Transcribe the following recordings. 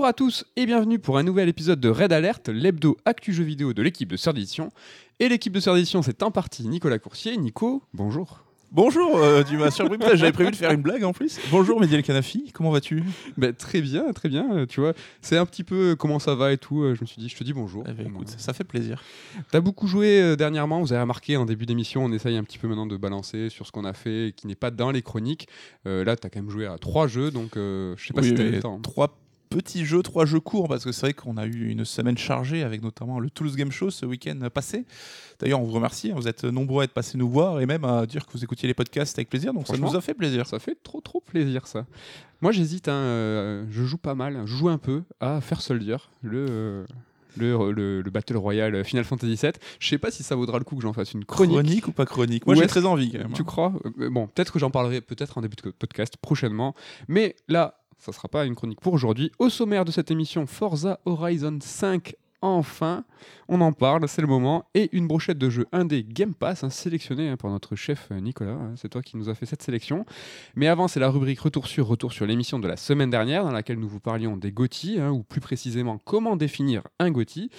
Bonjour à tous et bienvenue pour un nouvel épisode de Red Alert, l'hebdo actu jeu vidéo de l'équipe de Sœur d'édition. Et l'équipe de Sœur d'édition, c'est en partie Nicolas Coursier. Nico, bonjour. Bonjour, euh, tu m'as surpris, j'avais prévu de faire une blague en plus. Bonjour Médiel Canafi, comment vas-tu? Ben, très bien, très bien. euh, Tu vois, c'est un petit peu comment ça va et tout. euh, Je me suis dit, je te dis bonjour. Eh ben, écoute, euh, ça fait plaisir. T'as beaucoup joué euh, dernièrement, vous avez remarqué en début d'émission, on essaye un petit peu maintenant de balancer sur ce qu'on a fait et qui n'est pas dans les chroniques. Euh, là, t'as quand même joué à trois jeux, donc euh, je sais pas Oui, si t'as le temps. Trois petits jeux, trois jeux courts, parce que c'est vrai qu'on a eu une semaine chargée avec notamment le Toulouse Game Show ce week-end passé. D'ailleurs, on vous remercie, hein, vous êtes nombreux à être passés nous voir et même à dire que vous écoutiez les podcasts avec plaisir, donc ça nous a fait plaisir. Ça fait trop trop plaisir ça. Moi j'hésite, hein, euh, je joue pas mal, je joue un peu à Faire Soldier, le, euh, le, le, le Battle Royale Final Fantasy VII. Je sais pas si ça vaudra le coup que j'en fasse une chronique. Chronique ou pas chronique? Moi j'ai très envie quand même. Tu hein. crois? Euh, Bon, peut-être que j'en parlerai peut-être en début de podcast prochainement. Mais là, ça sera pas une chronique pour aujourd'hui. Au sommaire de cette émission, Forza Horizon 5. Enfin, on en parle, c'est le moment. Et une brochette de jeux indé Game Pass, hein, sélectionnée hein, par notre chef euh, Nicolas. hein, c'est toi qui nous a fait cette sélection. Mais avant, c'est la rubrique Retour sur Retour sur l'émission de la semaine dernière, dans laquelle nous vous parlions des GOTY, ou plus précisément comment définir un GOTY.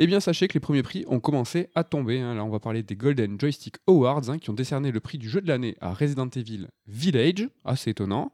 Eh bien, sachez que les premiers prix ont commencé à tomber. hein. Là, on va parler des Golden Joystick Awards, hein, qui ont décerné le prix du jeu de l'année à Resident Evil Village. Assez étonnant.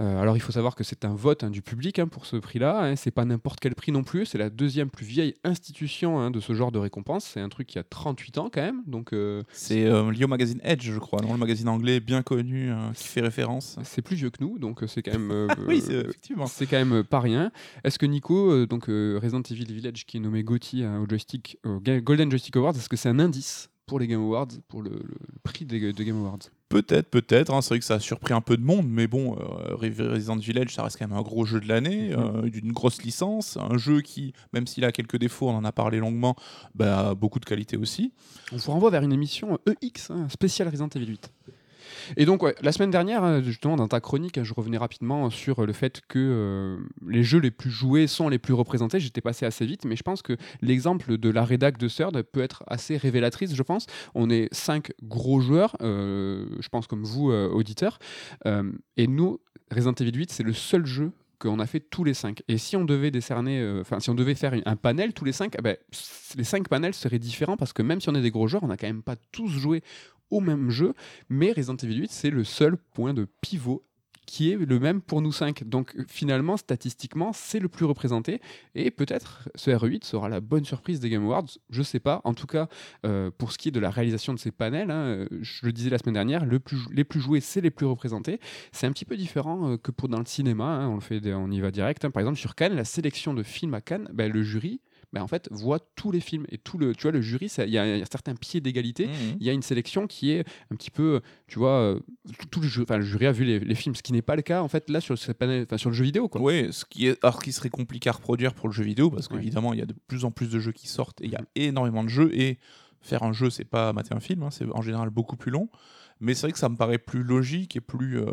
Euh, alors, il faut savoir que c'est un vote hein, du public pour ce prix-là. C'est pas n'importe quel prix non plus. C'est la deuxième plus vieille institution de ce genre de récompense. C'est un truc qui a 38 ans quand même. Donc, euh, C'est euh, lié au magazine Edge, je crois, non le magazine anglais bien connu euh, qui fait référence. c'est plus vieux que nous. Donc, c'est quand même. oui, effectivement. C'est quand même pas rien. Est-ce que Nico, donc Resident Evil Village qui est nommé hein, au joystick, au Golden Joystick Awards, est-ce que c'est un indice pour les Game Awards, pour le, prix des, des Game Awards Peut-être, peut-être. hein, c'est vrai que ça a surpris un peu de monde, mais bon, euh, Resident Village, ça reste quand même un gros jeu de l'année, Mhm. euh, d'une grosse licence, un jeu qui, même s'il a quelques défauts, on en a parlé longuement, bah, a beaucoup de qualité aussi. On vous renvoie vers une émission EX, hein, spéciale Resident Evil 8. Et donc, ouais, la semaine dernière, hein, justement, dans ta chronique, je revenais rapidement sur euh, le fait que euh, les jeux les plus joués sont les plus représentés. J'étais passé assez vite, mais je pense que l'exemple de la rédac de Third peut être assez révélatrice, je pense. On est cinq gros joueurs, euh, je pense comme vous, euh, auditeurs. Euh, et nous, Resident Evil 8, c'est le seul jeu qu'on a fait tous les cinq. Et si on devait décerner, euh, enfin, si on devait faire un panel tous les cinq, eh ben, les cinq panels seraient différents parce que même si on est des gros joueurs, on n'a quand même pas tous joué au même jeu. Mais Resident Evil 8, c'est le seul point de pivot qui est le même pour nous cinq. Donc finalement, statistiquement, c'est le plus représenté. Et peut-être ce RE8 sera la bonne surprise des Game Awards. Je sais pas. En tout cas, euh, pour ce qui est de la réalisation de ces panels, hein, je le disais la semaine dernière, le plus, les plus joués, c'est les plus représentés. C'est un petit peu différent euh, que pour dans le cinéma. hein, on le fait, on y va direct. hein. Par exemple, sur Cannes, la sélection de films à Cannes, ben, le jury. Ben, en fait, voit tous les films et tout le, tu vois, le jury, il y, a y a certains pieds d'égalité Mhm. il y a une sélection qui est un petit peu, tu vois, euh, tout, le, ju- le jury a vu les, les films, ce qui n'est pas le cas en fait là sur, sur le jeu vidéo. Quoi. Oui, ce qui, est, alors, qui serait compliqué à reproduire pour le jeu vidéo, parce qu'évidemment, il y a de plus en plus de jeux qui sortent, et il y a énormément de jeux, et faire un jeu, c'est pas mater un film, hein, c'est en général beaucoup plus long. Mais c'est vrai que ça me paraît plus logique et plus. euh,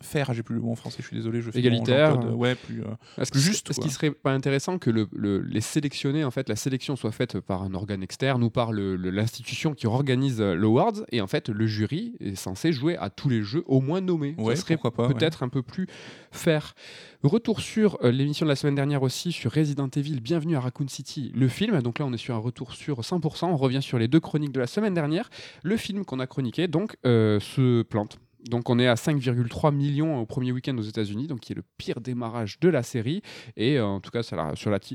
faire, j'ai plus le mot en français, je suis désolé, je fais Égalitaire. Jean-Claude, ouais, plus. euh, plus juste, quoi. qu'il serait pas intéressant que le, le- les sélectionnés, en fait, la sélection soit faite par un organe externe ou par l'institution qui organise l'Awards et en fait le jury est censé jouer à tous les jeux au moins nommés. Ouais, Ça serait ouais. peut-être un peu plus faire. Retour sur euh, l'émission de la semaine dernière aussi sur Resident Evil, Bienvenue à Raccoon City, le film. Donc là, on est sur un retour sur 100%. On revient sur les deux chroniques de la semaine dernière. Le film qu'on a chroniqué, donc, euh, se plante. Donc on est à 5,3 millions au premier week-end aux États-Unis, donc qui est le pire démarrage de la série. Et euh, en tout cas,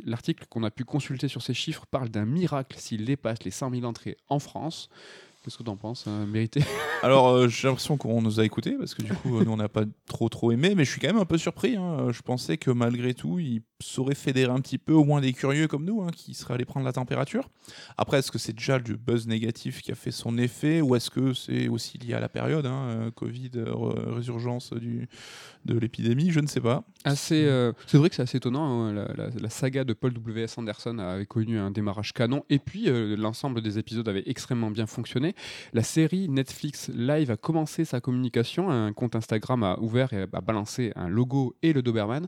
l'article qu'on a pu consulter sur ces chiffres parle d'un miracle s'il dépasse les 100 000 entrées en France. Qu'est-ce que tu en penses hein, Mérité? Alors, euh, j'ai l'impression qu'on nous a écoutés, parce que du coup, euh, nous, on n'a pas trop trop aimé, mais je suis quand même un peu surpris. hein. Euh, Je pensais que malgré tout, il saurait fédérer un petit peu, au moins des curieux comme nous, hein, qui seraient allés prendre la température. Après, est-ce que c'est déjà du buzz négatif qui a fait son effet, ou est-ce que c'est aussi lié à la période, hein, euh, Covid, euh, résurgence du, de l'épidémie? Je ne sais pas. assez, euh, c'est vrai que c'est assez étonnant. la, la- la saga de Paul W.S. Anderson avait connu un démarrage canon, et puis euh, l'ensemble des épisodes avait extrêmement bien fonctionné. La série Netflix Live a commencé sa communication. Un compte Instagram a ouvert et a balancé un logo et le Doberman.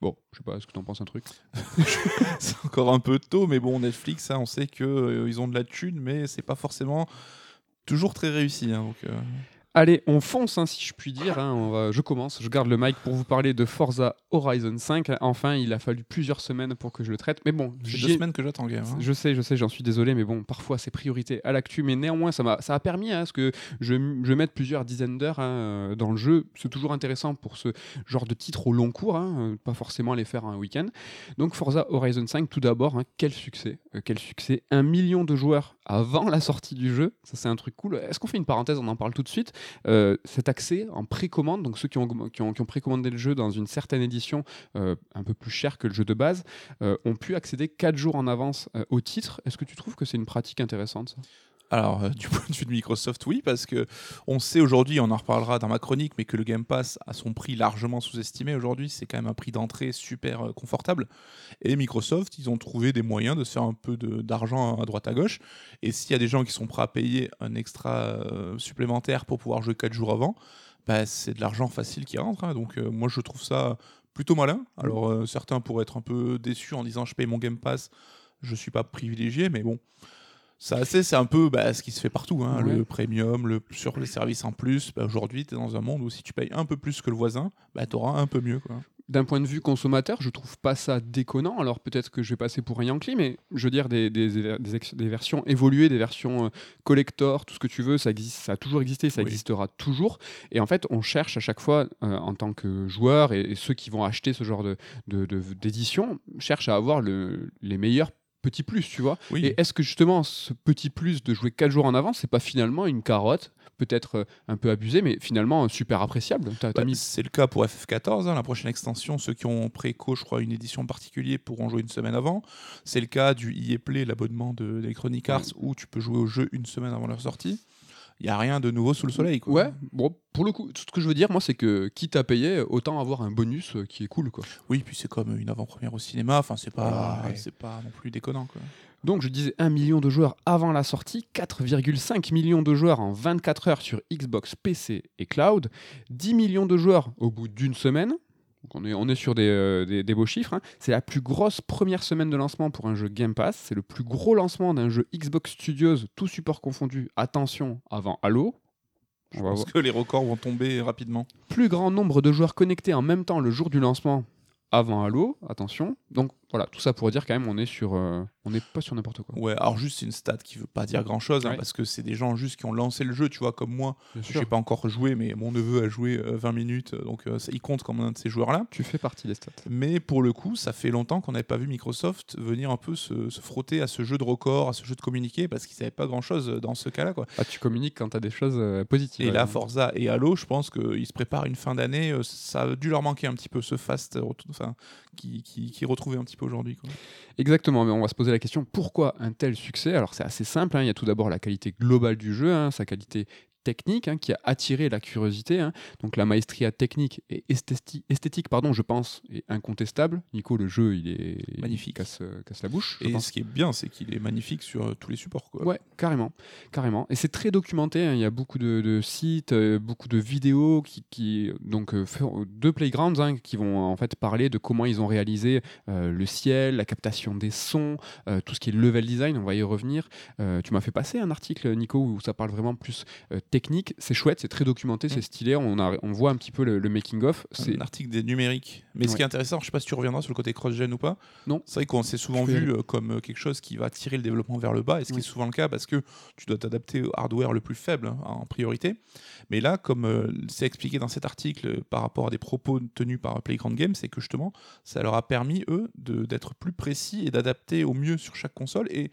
Bon, je sais pas, est-ce que tu en penses un truc? C'est encore un peu tôt, mais bon, Netflix, hein, on sait qu'ils ils ont de la thune, mais c'est pas forcément toujours très réussi. hein, euh, Allez, on fonce, hein, si je puis dire. hein, on va- je commence, je garde le mic pour vous parler de Forza Horizon 5. Enfin, il a fallu plusieurs semaines pour que je le traite. Mais bon, j'y deux ai- semaines que j'attends, hein. je sais, je sais, j'en suis désolé, mais bon, parfois c'est priorité à l'actu. Mais néanmoins, ça, m'a, ça a permis à ce que je, je mette plusieurs dizaines d'heures euh, dans le jeu. C'est toujours intéressant pour ce genre de titre au long cours, euh, pas forcément les faire un week-end. Donc Forza Horizon 5, tout d'abord, quel succès Euh, Quel succès Un million de joueurs avant la sortie du jeu, ça c'est un truc cool. Est-ce qu'on fait une parenthèse On en parle tout de suite? Euh, cet accès en précommande, donc ceux qui ont, qui ont, précommandé le jeu dans une certaine édition euh, un peu plus chère que le jeu de base, euh, ont pu accéder 4 jours en avance au titre. Est-ce que tu trouves que c'est une pratique intéressante ça? Alors, euh, du point de vue de Microsoft, oui, parce que on sait aujourd'hui, on en reparlera dans ma chronique, mais que le Game Pass a son prix largement sous-estimé aujourd'hui. C'est quand même un prix d'entrée super euh, confortable. Et Microsoft, ils ont trouvé des moyens de faire un peu d'argent à droite à gauche. Et s'il y a des gens qui sont prêts à payer un extra euh, supplémentaire pour pouvoir jouer 4 jours avant, bah, c'est de l'argent facile qui rentre. hein. Donc, moi, je trouve ça plutôt malin. Alors, certains pourraient être un peu déçus en disant je paye mon Game Pass, je suis pas privilégié, mais bon. Ça, c'est c'est un peu bah, ce qui se fait partout, hein, Ouais. le premium, le, sur les services en plus. Bah, Aujourd'hui, tu es dans un monde où si tu payes un peu plus que le voisin, bah, tu auras un peu mieux. D'un point de vue consommateur, je trouve pas ça déconnant. Alors peut-être que je vais passer pour un Yankee, mais je veux dire des, des- des ex- des versions évoluées, des versions euh, collector, tout ce que tu veux, ça, existe, ça a toujours existé, ça Oui. existera toujours. Et en fait, on cherche à chaque fois, euh, en tant que joueur, et, et ceux qui vont acheter ce genre de- de- de- d'édition, cherchent à avoir le- les meilleurs petits plus, tu vois. Oui, Et est-ce que justement ce petit plus de jouer 4 jours en avance, c'est pas finalement une carotte, peut-être euh, un peu abusée, mais finalement euh, super appréciable? Bah, mis- c'est le cas pour FF14, hein, la prochaine extension. Ceux qui ont préco, je crois, une édition particulière pourront jouer une semaine avant. C'est le cas du EA Play, l'abonnement de d'Electronic Arts, où tu peux jouer au jeu une semaine avant leur sortie. Il n'y a rien de nouveau sous le soleil. Quoi. Ouais, bon, pour le coup, tout ce que je veux dire, moi, c'est que quitte à payer, autant avoir un bonus euh, qui est cool, quoi. Oui, puis c'est comme une avant-première au cinéma. Enfin, c'est pas, Ouais. c'est pas non plus déconnant. Quoi. Donc, je disais 1 million de joueurs avant la sortie, 4,5 millions de joueurs en 24 heures sur Xbox, PC et Cloud, 10 millions de joueurs au bout d'une semaine. Donc on est, on est sur des, euh, des- des beaux chiffres. hein. C'est la plus grosse première semaine de lancement pour un jeu Game Pass. C'est le plus gros lancement d'un jeu Xbox Studios, tout support confondu. Attention, avant Halo. Je pense voir. que les records vont tomber rapidement. plus grand nombre de joueurs connectés en même temps le jour du lancement avant Halo, attention. Donc voilà, tout ça pour dire quand même on est sur euh, on n'est pas sur n'importe quoi. Ouais, alors juste c'est une stat qui veut pas dire grand chose Ouais. parce que c'est des gens juste qui ont lancé le jeu, tu vois, comme moi. Je n'ai pas encore joué, mais mon neveu a joué euh, 20 minutes, donc euh, ça- il compte comme un de ces joueurs-là. Tu fais partie des stats. Mais pour le coup, ça fait longtemps qu'on n'avait pas vu Microsoft venir un peu se, se frotter à ce jeu de record, à ce jeu de communiquer, parce qu'ils savaient pas grand-chose dans ce cas-là. Quoi. Ah, tu communiques quand tu as des choses euh, positives. Et là. Forza et Halo, je pense qu'ils se préparent une fin d'année. euh, Ça a dû leur manquer un petit peu ce fast, euh, enfin, qui, est retrouvé un petit peu aujourd'hui. Exactement, mais on va se poser la question pourquoi un tel succès? Alors c'est assez simple, hein, il y a tout d'abord la qualité globale du jeu, hein, sa qualité technique hein, qui a attiré la curiosité. hein. Donc la maestria technique et esthétique, pardon, je pense, est incontestable. Nico, le jeu, il est Magnifique. il casse, euh, casse la bouche. Et pense. ce qui est bien, c'est qu'il est magnifique sur euh, tous les supports. Quoi. Ouais, carrément, carrément. Et c'est très documenté. hein. Il y a beaucoup de, de sites, euh, beaucoup de vidéos qui, qui donc euh, de playgrounds qui vont en fait parler de comment ils ont réalisé euh, le ciel, la captation des sons, tout ce qui est level design. On va y revenir. Tu m'as fait passer un article, Nico, où ça parle vraiment plus technique. C'est chouette, c'est très documenté, c'est Mm. stylé. On, a- on voit un petit peu le, le making of. C'est un article des numériques. Mais ce qui est intéressant, je sais pas si tu reviendras sur le côté cross-gen ou pas. Non. C'est vrai qu'on s'est souvent vu euh, comme euh, quelque chose qui va tirer le développement vers le bas, et ce qui Oui. est souvent le cas parce que tu dois t'adapter au hardware le plus faible hein, en priorité. Mais là, comme euh, c'est expliqué dans cet article par rapport à des propos tenus par Playground Games, c'est que justement, ça leur a permis, eux, d'être plus précis et d'adapter au mieux sur chaque console. Et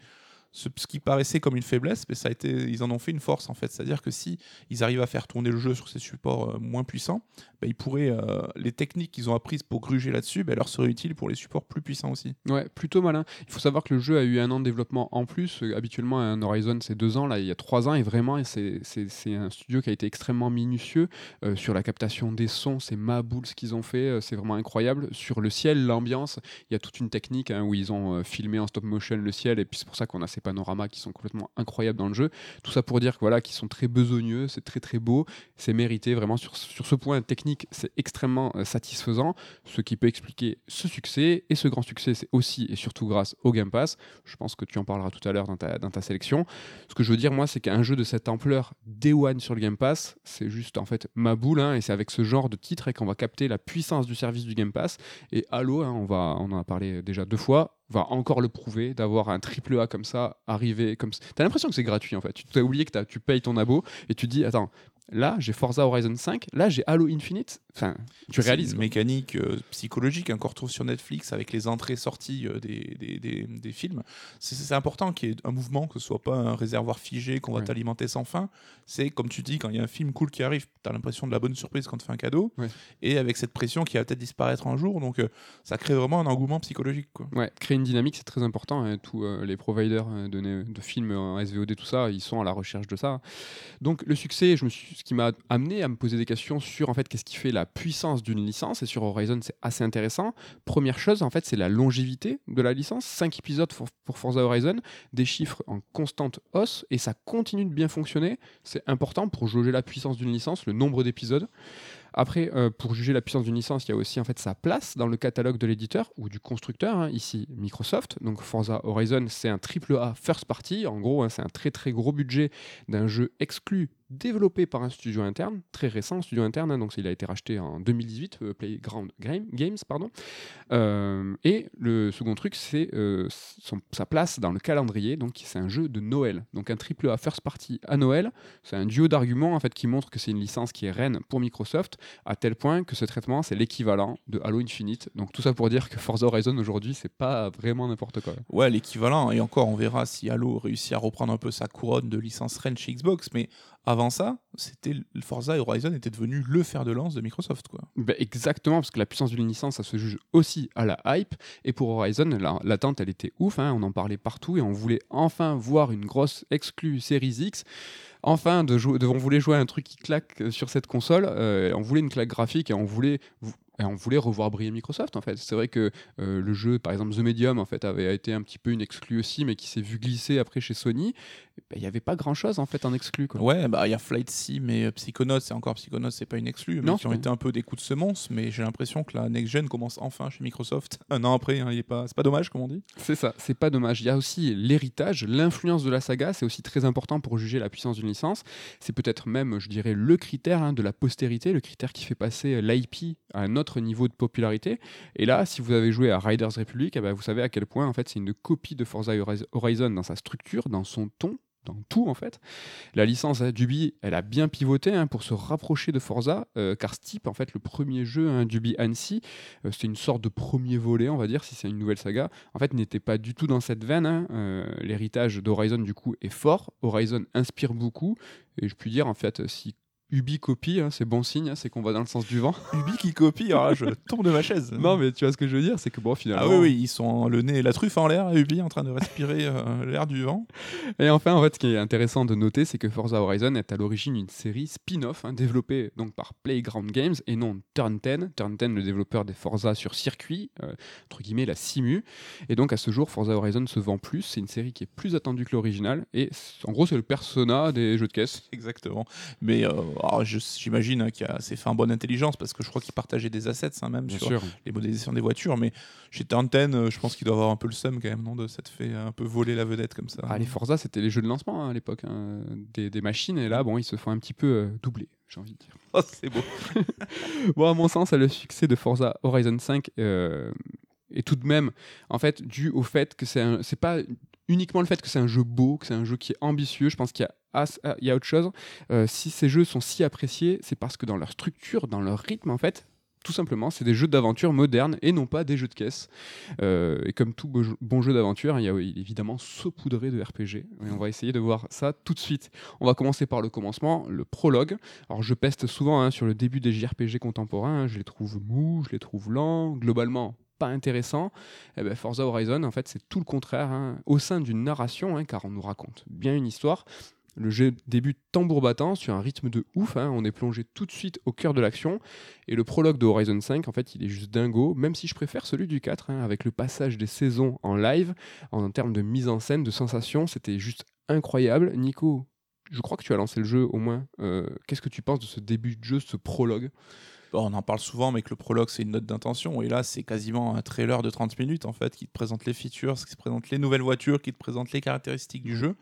ce, qui paraissait comme une faiblesse, mais ça a été, ils en ont fait une force en fait. C'est-à-dire que si ils arrivent à faire tourner le jeu sur ces supports euh, moins puissants, bah, ils pourraient, euh, les techniques qu'ils ont apprises pour gruger là-dessus, bah, leur seraient utiles pour les supports plus puissants aussi. Ouais, plutôt malin. Il faut savoir que le jeu a eu un an de développement en plus. Euh, Habituellement, un Horizon, c'est deux ans. Là, il y a trois ans. Et vraiment, c'est- un studio qui a été extrêmement minutieux sur la captation des sons. C'est ma boule ce qu'ils ont fait. C'est vraiment incroyable. Sur le ciel, l'ambiance, il y a toute une technique hein, où ils ont filmé en stop motion le ciel. Et puis, c'est pour ça qu'on a ces panoramas qui sont complètement incroyables dans le jeu. Tout ça pour dire que voilà, qu'ils sont très besogneux, c'est très très beau, c'est mérité vraiment sur, sur ce point technique, c'est extrêmement euh, satisfaisant, ce qui peut expliquer ce succès. Et ce grand succès, c'est aussi et surtout grâce au Game Pass. Je pense que tu en parleras tout à l'heure dans ta, dans ta sélection. Ce que je veux dire, moi, c'est qu'un jeu de cette ampleur, Day One sur le Game Pass, c'est juste en fait ma boule, hein, et c'est avec ce genre de titre qu'on va capter la puissance du service du Game Pass. Et Halo, hein, on, va, on en a parlé déjà deux fois, va encore le prouver d'avoir un triple A comme ça arrivé comme t'as l'impression que c'est gratuit en fait. Tu t'as oublié que tu payes ton abo et tu dis attends Là, j'ai Forza Horizon 5. Là, j'ai Halo Infinite. Enfin, tu réalises. Une mécanique euh, psychologique hein, qu'on retrouve sur Netflix avec les entrées-sorties euh, des, des, des, films. C'est important qu'il y ait un mouvement, que ce soit pas un réservoir figé qu'on va t'alimenter sans fin. C'est comme tu dis, quand il y a un film cool qui arrive, tu as l'impression de la bonne surprise quand tu fais un cadeau. Et avec cette pression qui va peut-être disparaître un jour. Donc, euh, ça crée vraiment un engouement psychologique. Quoi. Ouais, créer une dynamique, c'est très important. Hein. Tous les providers de, de, films en SVOD, tout ça, ils sont à la recherche de ça. Donc, le succès, je me suis, ce qui m'a amené à me poser des questions sur en fait qu'est-ce qui fait la puissance d'une licence et sur Horizon c'est assez intéressant. Première chose en fait c'est la longévité de la licence, 5 épisodes pour, Forza Horizon, des chiffres en constante hausse et ça continue de bien fonctionner. C'est important pour jauger la puissance d'une licence, le nombre d'épisodes. Après, euh, pour juger la puissance d'une licence, il y a aussi en fait sa place dans le catalogue de l'éditeur ou du constructeur, hein, ici Microsoft. Donc Forza Horizon, c'est un triple A first party. En gros, hein, c'est un très très gros budget d'un jeu exclu développé par un studio interne, très récent, studio interne, hein, donc il a été racheté en 2018, euh, Playground Games, pardon. Euh, et le second truc, c'est euh, sa place dans le calendrier, donc c'est un jeu de Noël, donc un triple A first party à Noël. C'est un duo d'arguments en fait qui montre que c'est une licence qui est reine pour Microsoft, à tel point que ce traitement c'est l'équivalent de Halo Infinite. Donc tout ça pour dire que Forza Horizon aujourd'hui c'est pas vraiment n'importe quoi. Ouais, l'équivalent, et encore on verra si Halo réussit à reprendre un peu sa couronne de licence reine chez Xbox, mais avant ça, c'était Forza Horizon étaient devenus le fer de lance de Microsoft. Quoi. Ben, exactement, parce que la puissance d'une licence, ça se juge aussi à la hype. Et pour Horizon, l'attente, elle était ouf. Hein, on en parlait partout et on voulait enfin voir une grosse exclue Series X. Enfin, de on voulait jouer un truc qui claque sur cette console. Euh, on voulait une claque graphique et on voulait et on voulait revoir briller Microsoft en fait. C'est vrai que euh, le jeu, par exemple The Medium, en fait, avait été un petit peu une exclue aussi, mais qui s'est vu glisser après chez Sony. Bah, il n'y avait pas grand chose en fait en exclu. Quoi. Ouais, bah il y a Flight Sim et euh, Psychonauts, c'est encore Psychonauts, c'est pas une exclue, mais qui ont été un peu des coups de semence. Mais j'ai l'impression que la next gen commence enfin chez Microsoft un an après. Hein, est pas, c'est pas dommage, comme on dit. C'est ça, c'est pas dommage. Il y a aussi l'héritage, l'influence de la saga, c'est aussi très important pour juger la puissance d'une licence. C'est peut-être même, je dirais, le critère hein, de la postérité, le critère qui fait passer l'IP à un autre niveau de popularité. Et là, si vous avez joué à Riders Republic, eh ben, vous savez à quel point en fait c'est une copie de Forza Horizon dans sa structure, dans son ton, dans tout en fait. La licence Dubi, elle a bien pivoté hein, pour se rapprocher de Forza, euh, car Steep, en fait, le premier jeu hein, Dubi Annecy, euh, c'était une sorte de premier volet, on va dire, si c'est une nouvelle saga, en fait, n'était pas du tout dans cette veine. Hein. Euh, l'héritage d'Horizon, du coup, est fort. Horizon inspire beaucoup, et je puis dire, en fait, si Ubi copie, hein, c'est bon signe, hein, c'est qu'on va dans le sens du vent. Ubi qui copie, alors je tombe de ma chaise. Non, mais tu vois ce que je veux dire, c'est que bon, finalement. Ah oui, oui, ils sont le nez, la truffe en l'air, Ubi en train de respirer euh, l'air du vent. Et enfin, en fait, ce qui est intéressant de noter, c'est que Forza Horizon est à l'origine une série spin-off hein, développée donc par Playground Games et non Turn 10. Turn 10, le développeur des Forza sur circuit, euh, entre guillemets la Simu. Et donc à ce jour, Forza Horizon se vend plus. C'est une série qui est plus attendue que l'original. Et en gros, c'est le persona des jeux de caisse. Exactement. Mais euh, j'imagine j'imagine, hein, qui a s'est fait en bonne intelligence parce que je crois qu'il partageait des assets hein, même sur les modélisations des voitures. Mais chez Turn euh, je pense qu'il doit avoir un peu le seum quand même, non De s'être fait un peu voler la vedette comme ça. Ah, les Forza, c'était les jeux de lancement hein, à l'époque des, machines. Et là, bon, ils se font un petit peu euh, doubler, j'ai envie de dire. Oh, c'est beau. bon, à mon sens, le succès de Forza Horizon 5 euh, est tout de même, en fait, dû au fait que c'est c'est pas uniquement le fait que c'est un jeu beau, que c'est un jeu qui est ambitieux. Je pense qu'il y a a autre chose. Euh, si ces jeux sont si appréciés, c'est parce que dans leur structure, dans leur rythme, en fait, tout simplement, c'est des jeux d'aventure modernes et non pas des jeux de caisse. Euh, et comme tout bon jeu d'aventure, il y a évidemment saupoudré de RPG. Et on va essayer de voir ça tout de suite. On va commencer par le commencement, le prologue. Alors je peste souvent hein, sur le début des JRPG contemporains. Hein. Je les trouve mous, je les trouve lents. Globalement, intéressant. Eh ben Forza Horizon, en fait, c'est tout le contraire. Hein. Au sein d'une narration, car on nous raconte bien une histoire Le jeu débute tambour battant sur un rythme de ouf. hein. On est plongé tout de suite au cœur de l'action. Et le prologue de Horizon 5, en fait, il est juste dingo, même si je préfère celui du 4, hein, avec le passage des saisons en live, en termes de mise en scène, de sensations, c'était juste incroyable. Nico, je crois que tu as lancé le jeu au moins. Euh, Qu'est-ce que tu penses de ce début de jeu, ce prologue? Bon, on en parle souvent, mais que le prologue, c'est une note d'intention. Et là, c'est quasiment un trailer de 30 minutes, en fait, qui te présente les features, qui te présente les nouvelles voitures, qui te présente les caractéristiques du jeu.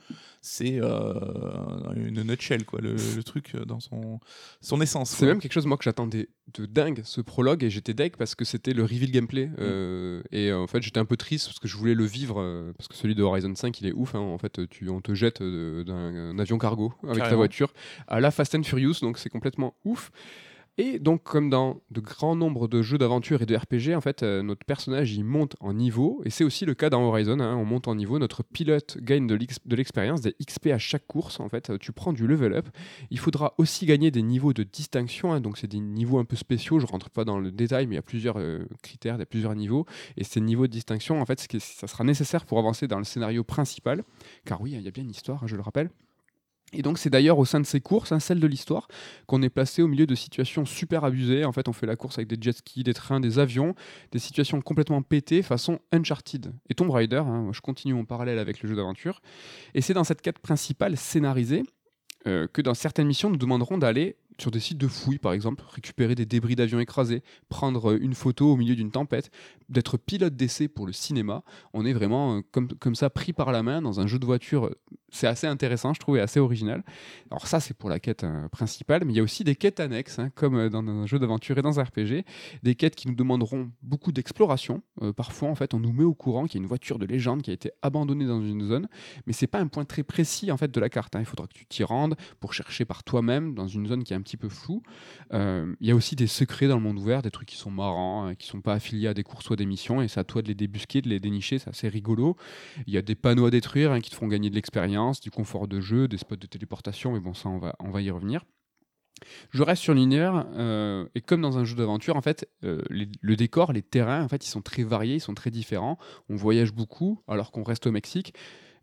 C'est euh, une nutshell, quoi, le, le truc dans son, son essence. C'est même quelque chose, moi, que j'attendais de dingue, ce prologue, et j'étais deg parce que c'était le reveal gameplay. euh, et euh, en fait, j'étais un peu triste parce que je voulais le vivre, parce que celui de Horizon 5, il est ouf. hein. En fait, tu, on te jette d'un un avion cargo avec ta voiture à la Fast and Furious, donc c'est complètement ouf. Et donc, comme dans de grands nombres de jeux d'aventure et de RPG, en fait, euh, notre personnage il monte en niveau, et c'est aussi le cas dans Horizon. hein, on monte en niveau, notre pilote gagne de l'ex- de l'expérience, des XP à chaque course. En fait, Euh, tu prends du level up. Il faudra aussi gagner des niveaux de distinction, hein, donc c'est des niveaux un peu spéciaux. Je rentre pas dans le détail, mais il y a plusieurs euh, critères, il y a plusieurs niveaux, et ces niveaux de distinction, en fait, ça sera nécessaire pour avancer dans le scénario principal, car oui, il y a bien une histoire, hein, je le rappelle. Et donc c'est d'ailleurs au sein de ces courses, hein, celle de l'histoire, qu'on est placé au milieu de situations super abusées. En fait, on fait la course avec des jet skis, des trains, des avions, des situations complètement pétées façon Uncharted. Et Tomb Raider, hein, je continue mon parallèle avec le jeu d'aventure. Et c'est dans cette quête principale scénarisée euh, que dans certaines missions, nous demanderons d'aller sur des sites de fouilles, par exemple, récupérer des débris d'avions écrasés, prendre euh, une photo au milieu d'une tempête, d'être pilote d'essai pour le cinéma. On est vraiment euh, comme, comme ça pris par la main dans un jeu de voiture. C'est assez intéressant, je trouve, et assez original. Alors ça, c'est pour la quête euh, principale, mais il y a aussi des quêtes annexes, hein, comme euh, dans un jeu d'aventure et dans un RPG, des quêtes qui nous demanderont beaucoup d'exploration. Euh, parfois, en fait, on nous met au courant qu'il y a une voiture de légende qui a été abandonnée dans une zone, mais c'est pas un point très précis en fait de la carte. hein. Il faudra que tu t'y rendes pour chercher par toi-même dans une zone qui est un petit peu floue. Euh, Il y a aussi des secrets dans le monde ouvert, des trucs qui sont marrants, hein, qui sont pas affiliés à des courses ou à des missions, et c'est à toi de les débusquer, de les dénicher, c'est assez rigolo. Il y a des panneaux à détruire hein, qui te font gagner de l'expérience, du confort de jeu, des spots de téléportation, mais bon, ça, on va, y revenir. Je reste sur l'univers, euh, et comme dans un jeu d'aventure, en fait, euh, le décor, les terrains, en fait, ils sont très variés, ils sont très différents. On voyage beaucoup, alors qu'on reste au Mexique.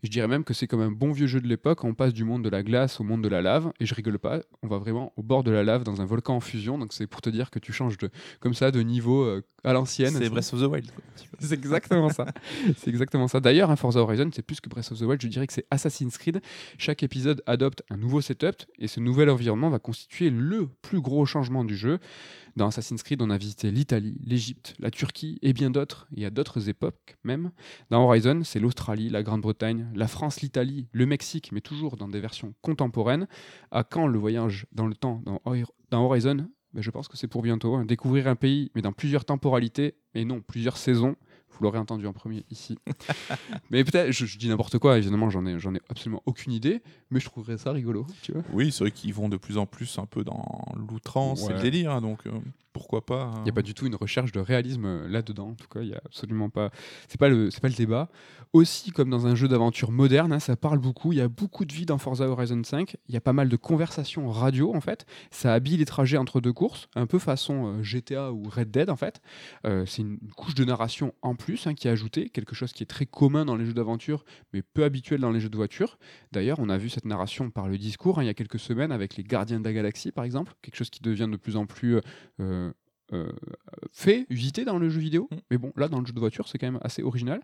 Je dirais même que c'est comme un bon vieux jeu de l'époque, on passe du monde de la glace au monde de la lave, et je rigole pas, on va vraiment au bord de la lave dans un volcan en fusion, donc c'est pour te dire que tu changes de, comme ça de niveau euh, à l'ancienne. C'est Breath of the Wild. C'est exactement ça. C'est exactement ça. D'ailleurs, un Forza Horizon, c'est plus que Breath of the Wild, je dirais que c'est Assassin's Creed. Chaque épisode adopte un nouveau setup et ce nouvel environnement va constituer le plus gros changement du jeu. Dans Assassin's Creed, on a visité l'Italie, l'Égypte, la Turquie et bien d'autres, et à d'autres époques même. Dans Horizon, c'est l'Australie, la Grande-Bretagne, la France, l'Italie, le Mexique, mais toujours dans des versions contemporaines. À quand le voyage dans le temps dans, Hor- dans Horizon? Ben, Je pense que c'est pour bientôt. hein. Découvrir un pays, mais dans plusieurs temporalités, et non plusieurs saisons. Vous l'aurez entendu en premier ici. mais peut-être, je, je dis n'importe quoi, évidemment, j'en ai, absolument aucune idée, mais je trouverais ça rigolo, tu vois. Oui, c'est vrai qu'ils vont de plus en plus un peu dans l'outrance, c'est le délire, hein, donc euh, pourquoi pas. hein. Il n'y a pas du tout une recherche de réalisme euh, là-dedans. En tout cas, il y a absolument pas. C'est pas le, pas le débat. Aussi, comme dans un jeu d'aventure moderne, hein, ça parle beaucoup. Il y a beaucoup de vie dans Forza Horizon 5. Il y a pas mal de conversations radio en fait. Ça habille les trajets entre deux courses, un peu façon euh, GTA ou Red Dead en fait. C'est une couche de narration en plus hein, qui est ajoutée, quelque chose qui est très commun dans les jeux d'aventure, mais peu habituel dans les jeux de voiture. D'ailleurs, on a vu cette narration par le discours hein, il y a quelques semaines avec les Gardiens de la Galaxie, par exemple, quelque chose qui devient de plus en plus euh, euh, euh, fait, usité dans le jeu vidéo. Mm. Mais bon, là, dans le jeu de voiture, c'est quand même assez original.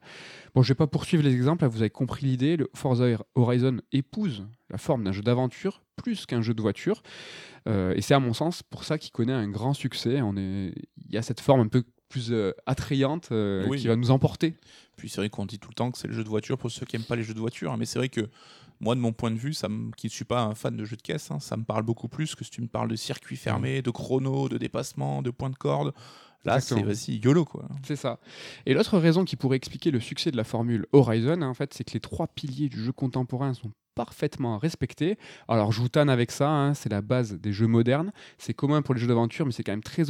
Bon, je vais pas poursuivre les exemples, là, vous avez compris l'idée. Le Forza Horizon épouse la forme d'un jeu d'aventure plus qu'un jeu de voiture. Euh, et c'est à mon sens pour ça qu'il connaît un grand succès. On est... Il y a cette forme un peu plus euh, attrayante euh, Oui. qui va nous emporter. Puis c'est vrai qu'on dit tout le temps que c'est le jeu de voiture pour ceux qui n'aiment pas les jeux de voiture, hein, mais c'est vrai que moi, de mon point de vue, ça me- qui ne suis pas un fan de jeux de caisse, hein, ça me parle beaucoup plus que si tu me parles de circuits fermés, de chrono, de dépassement, de points de corde. Là, c'est vas-y, YOLO quoi. C'est ça. Et l'autre raison qui pourrait expliquer le succès de la formule Horizon, hein, en fait, c'est que les trois piliers du jeu contemporain sont parfaitement respectés. Alors, je vous tanne avec ça, hein, c'est la base des jeux modernes. C'est commun pour les jeux d'aventure, mais c'est quand même très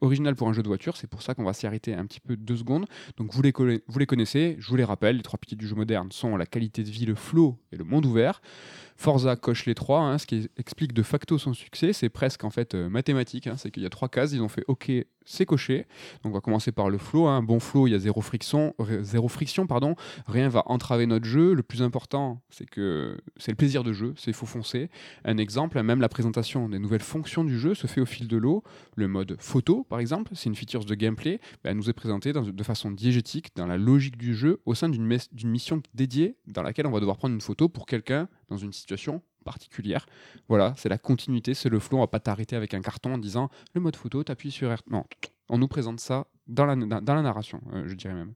original pour un jeu de voiture. C'est pour ça qu'on va s'y arrêter un petit peu deux secondes. Donc, vous les, vous les connaissez, je vous les rappelle. Les trois piliers du jeu moderne sont la qualité de vie, le flow et le monde ouvert. Forza coche les trois, hein, ce qui explique de facto son succès. C'est presque en fait euh, mathématique. hein. c'est qu'il y a trois cases, ils ont fait OK, c'est coché. Donc on va commencer par le flow. Un bon flow, il y a zéro friction, zéro friction, pardon. Rien va entraver notre jeu. Le plus important, c'est que c'est le plaisir de jeu. C'est faut foncer. Un exemple, même la présentation des nouvelles fonctions du jeu se fait au fil de l'eau. Le mode photo, par exemple, c'est une feature de gameplay. ben, elle nous est présentée de façon diégétique dans la logique du jeu au sein d'une mission dédiée dans laquelle on va devoir prendre une photo pour quelqu'un dans une situation particulière. Voilà, c'est la continuité, c'est le flow. On va pas t'arrêter avec un carton en disant le mode photo, t'appuies sur R. Non, on nous présente ça dans la, dans la narration, euh, je dirais même.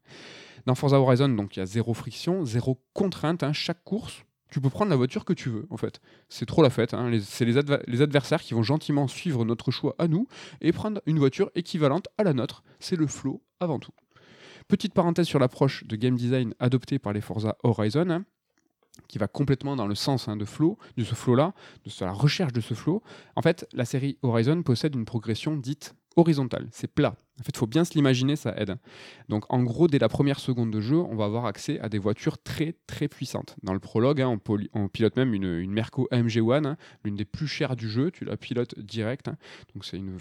Dans Forza Horizon, donc il y a zéro friction, zéro contrainte. hein. Chaque course, tu peux prendre la voiture que tu veux, en fait. C'est trop la fête. hein. C'est les, les adversaires qui vont gentiment suivre notre choix à nous et prendre une voiture équivalente à la nôtre. C'est le flow avant tout. Petite parenthèse sur l'approche de game design adoptée par les Forza Horizon, hein, qui va complètement dans le sens hein, de flow, de ce flow-là, de la recherche de ce flow. En fait, la série Horizon possède une progression dite horizontale. C'est plat. En fait, il faut bien se l'imaginer, ça aide. Donc, en gros, dès la première seconde de jeu, on va avoir accès à des voitures très, très puissantes. Dans le prologue, hein, on, pilote même une, une Merco AMG One, hein, l'une des plus chères du jeu. Tu la pilotes direct. hein. Donc, c'est une,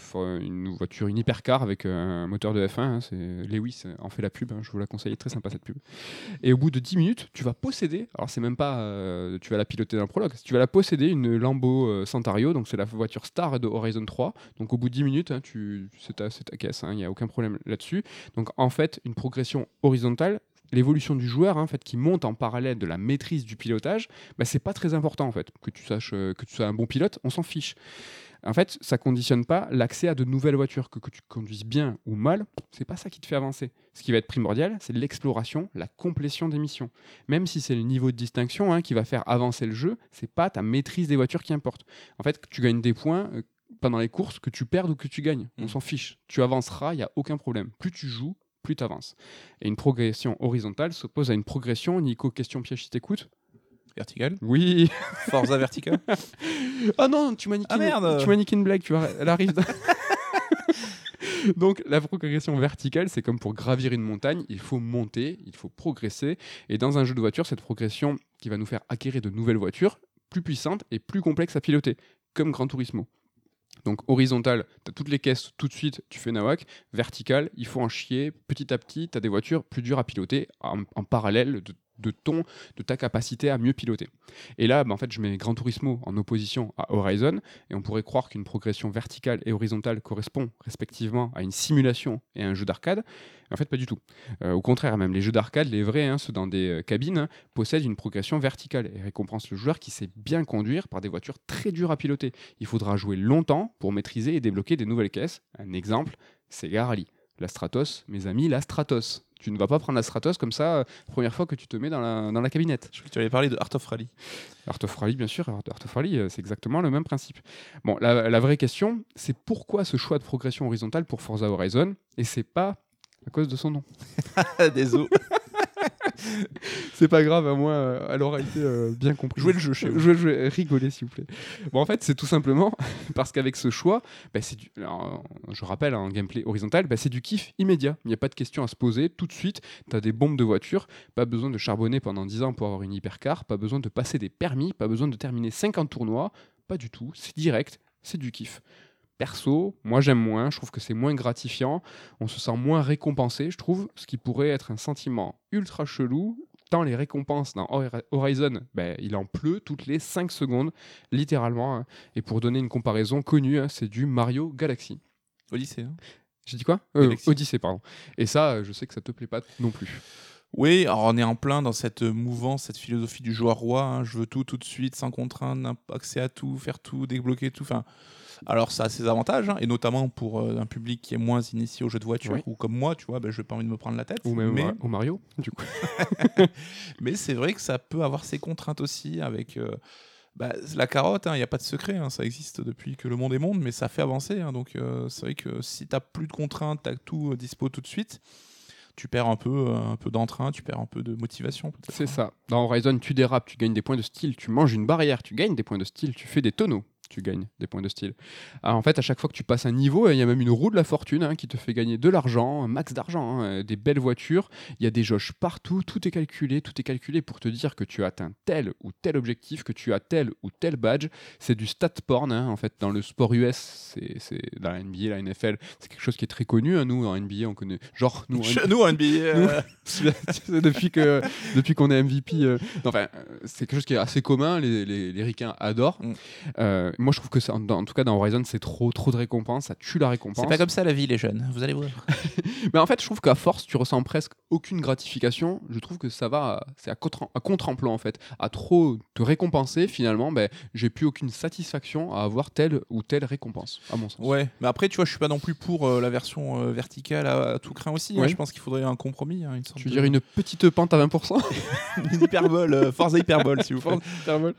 voiture, une hypercar avec euh, un moteur de F1. hein. C'est Lewis en fait la pub. Je vous la conseille, très sympa cette pub. Et au bout de 10 minutes, tu vas posséder, alors c'est même pas euh, tu vas la piloter dans le prologue, tu vas la posséder une Lambo euh, donc c'est la voiture star de Horizon 3. Donc au bout de 10 minutes, tu, c'est, ta, ta caisse, il n'y a aucun problème là-dessus. Donc en fait, une progression horizontale, l'évolution du joueur hein, en fait, qui monte en parallèle de la maîtrise du pilotage, bah, c'est pas très important en fait. Que tu saches euh, que tu sois un bon pilote, on s'en fiche. En fait, ça conditionne pas l'accès à de nouvelles voitures. Que, tu conduises bien ou mal, c'est pas ça qui te fait avancer. Ce qui va être primordial, c'est l'exploration, la complétion des missions. Même si c'est le niveau de distinction hein, qui va faire avancer le jeu, c'est pas ta maîtrise des voitures qui importe. En fait, tu gagnes des points euh, pendant les courses, que tu perdes ou que tu gagnes, on Mm. s'en fiche. Tu avanceras, il y a aucun problème. Plus tu joues, plus tu avances. Et une progression horizontale s'oppose à une progression. Nico, question piège si t'écoutes. Vertical. Oui. Forza vertical. Ah non, tu m'as niqué, Ah, merde. tu m'as niqué une blague, tu vois, elle arrive. Donc la progression verticale, c'est comme pour gravir une montagne, il faut monter, il faut progresser. Et dans un jeu de voiture, cette progression qui va nous faire acquérir de nouvelles voitures, plus puissantes et plus complexes à piloter, comme Gran Turismo. Donc horizontale, tu as toutes les caisses tout de suite, tu fais nawak. Verticale, il faut en chier. Petit à petit, tu as des voitures plus dures à piloter en, en parallèle de, de ton, de ta capacité à mieux piloter. Et là, bah, en fait, je mets Gran Turismo en opposition à Horizon, et on pourrait croire qu'une progression verticale et horizontale correspond respectivement à une simulation et à un jeu d'arcade. En fait, pas du tout. Euh, au contraire, même les jeux d'arcade, les vrais, hein, ceux dans des euh, cabines, hein, possèdent une progression verticale et récompensent le joueur qui sait bien conduire par des voitures très dures à piloter. Il faudra jouer longtemps pour maîtriser et débloquer des nouvelles caisses. Un exemple, Sega Rally. La Stratos, mes amis, la Stratos. Tu ne vas pas prendre la Stratos comme ça, euh, première fois que tu te mets dans la, dans la cabinette. Je crois que tu avais parlé de Art of Rally. Art of Rally, bien sûr, Art of Rally, euh, c'est exactement le même principe. Bon, la, la vraie question, c'est pourquoi ce choix de progression horizontale pour Forza Horizon Et c'est pas à cause de son nom. Désolé. C'est pas grave, à moi, euh, elle aura été euh, bien compris. Jouez le jeu chez vous. Jouez le jeu, rigolez s'il vous plaît. Bon, en fait, c'est tout simplement parce qu'avec ce choix, bah, c'est du, alors, je rappelle, un gameplay horizontal, bah, c'est du kiff immédiat. Il n'y a pas de question à se poser. Tout de suite, tu as des bombes de voiture, pas besoin de charbonner pendant 10 ans pour avoir une hypercar, pas besoin de passer des permis, pas besoin de terminer 50 tournois. Pas du tout, c'est direct, c'est du kiff. Perso, moi j'aime moins, je trouve que c'est moins gratifiant, on se sent moins récompensé, je trouve, ce qui pourrait être un sentiment ultra chelou, tant les récompenses dans Hor- Horizon, ben, il en pleut toutes les 5 secondes, littéralement. hein. Et pour donner une comparaison connue, hein, c'est du Mario Galaxy. Odyssée. hein. J'ai dit quoi? Euh. Odyssey, pardon. Et ça, euh, je sais que ça te plaît pas non plus. Oui, alors on est en plein dans cette mouvance, cette philosophie du joueur roi. hein. Je veux tout tout de suite, sans contrainte, accès à tout, faire tout, débloquer tout. Enfin, alors ça a ses avantages, hein, et notamment pour euh, un public qui est moins initié aux jeux de voiture, Oui. ou comme moi, tu vois, ben, je n'ai pas envie de me prendre la tête. Ou même mais au- Mario, du coup. mais c'est vrai que ça peut avoir ses contraintes aussi avec. euh, bah, la carotte, il n'y a pas de secret, hein, ça existe depuis que le monde est monde, mais ça fait avancer. hein, donc euh, c'est vrai que si tu plus de contraintes, tu as tout euh, dispo tout de suite, tu perds un peu, euh, un peu d'entrain, tu perds un peu de motivation. C'est ça. Dans Horizon, tu dérapes, tu gagnes des points de style, tu manges une barrière, tu gagnes des points de style, tu fais des tonneaux. Tu gagnes des points de style. Alors, en fait, à chaque fois que tu passes un niveau, il y a même une roue de la fortune hein, qui te fait gagner de l'argent, un max d'argent, hein, des belles voitures. Il y a des jauges partout, tout est calculé, tout est calculé pour te dire que tu as atteint tel ou tel objectif, que tu as tel ou tel badge. C'est du stat porn, hein, en fait, dans le sport US, c'est dans la NBA, la NFL, c'est quelque chose qui est très connu. Nous, en NBA, on connaît. Genre, nous, en Nous, NBA, euh, depuis que depuis qu'on est MVP. euh, enfin, euh, c'est quelque chose qui est assez commun. Les, les, les ricains adorent. Mm. Euh, moi, je trouve que ça, en, en tout cas dans Horizon, c'est trop trop de récompenses. Ça tue la récompense. c'est pas comme ça la vie, les jeunes. Vous allez voir. Mais en fait, je trouve qu'à force, tu ressens presque aucune gratification. Je trouve que ça va, c'est à contre- à contre-emploi en fait. À trop te récompenser, finalement, ben, j'ai plus aucune satisfaction à avoir telle ou telle récompense, à mon sens. Ouais, mais après, tu vois, je suis pas non plus pour euh, la version euh, verticale à, à tout craint aussi. hein. Ouais. Je pense qu'il faudrait un compromis, hein, une sorte Tu veux de- dire une petite pente à 20% une hyperbole, euh, Forza hyperbole, s'il vous. Hyperbole.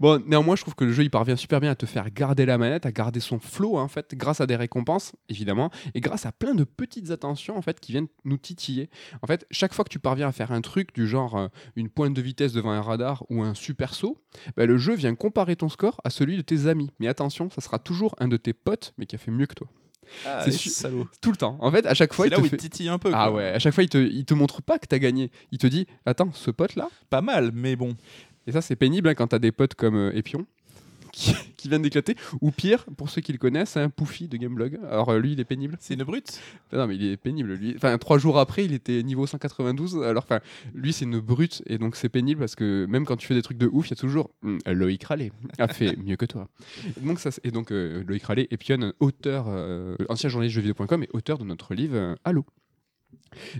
Bon, néanmoins, je trouve que le jeu il parvient super bien à te faire garder la manette, à garder son flow en fait, grâce à des récompenses évidemment, et grâce à plein de petites attentions en fait qui viennent nous titiller. En fait, chaque fois que tu parviens à faire un truc du genre euh, une pointe de vitesse devant un radar ou un super saut, bah, le jeu vient comparer ton score à celui de tes amis. Mais attention, ça sera toujours un de tes potes, mais qui a fait mieux que toi. Ah, C'est salauds. Tout le temps. En fait, à chaque fois, il là te où fait... il titille un peu. Ah ouais, à chaque fois, il te, il te montre pas que t'as gagné. Il te dit, attends, ce pote là, Pas mal, mais bon. Et ça, c'est pénible hein, quand t'as des potes comme euh, Epion qui, qui viennent d'éclater. Ou pire, pour ceux qui le connaissent, c'est un Poufy de Gameblog. Alors euh, lui, il est pénible. C'est une brute. Ah Non, mais il est pénible. Lui. Enfin, trois jours après, il était niveau 192. Alors, enfin, lui, c'est une brute. Et donc, c'est pénible parce que même quand tu fais des trucs de ouf, il y a toujours Hum, Loïc Rallet a fait mieux que toi. Donc, ça, et donc, euh, Loïc Rallet, Epion, auteur, euh, ancien journaliste jeuxvideo.com et auteur de notre livre euh, Halo.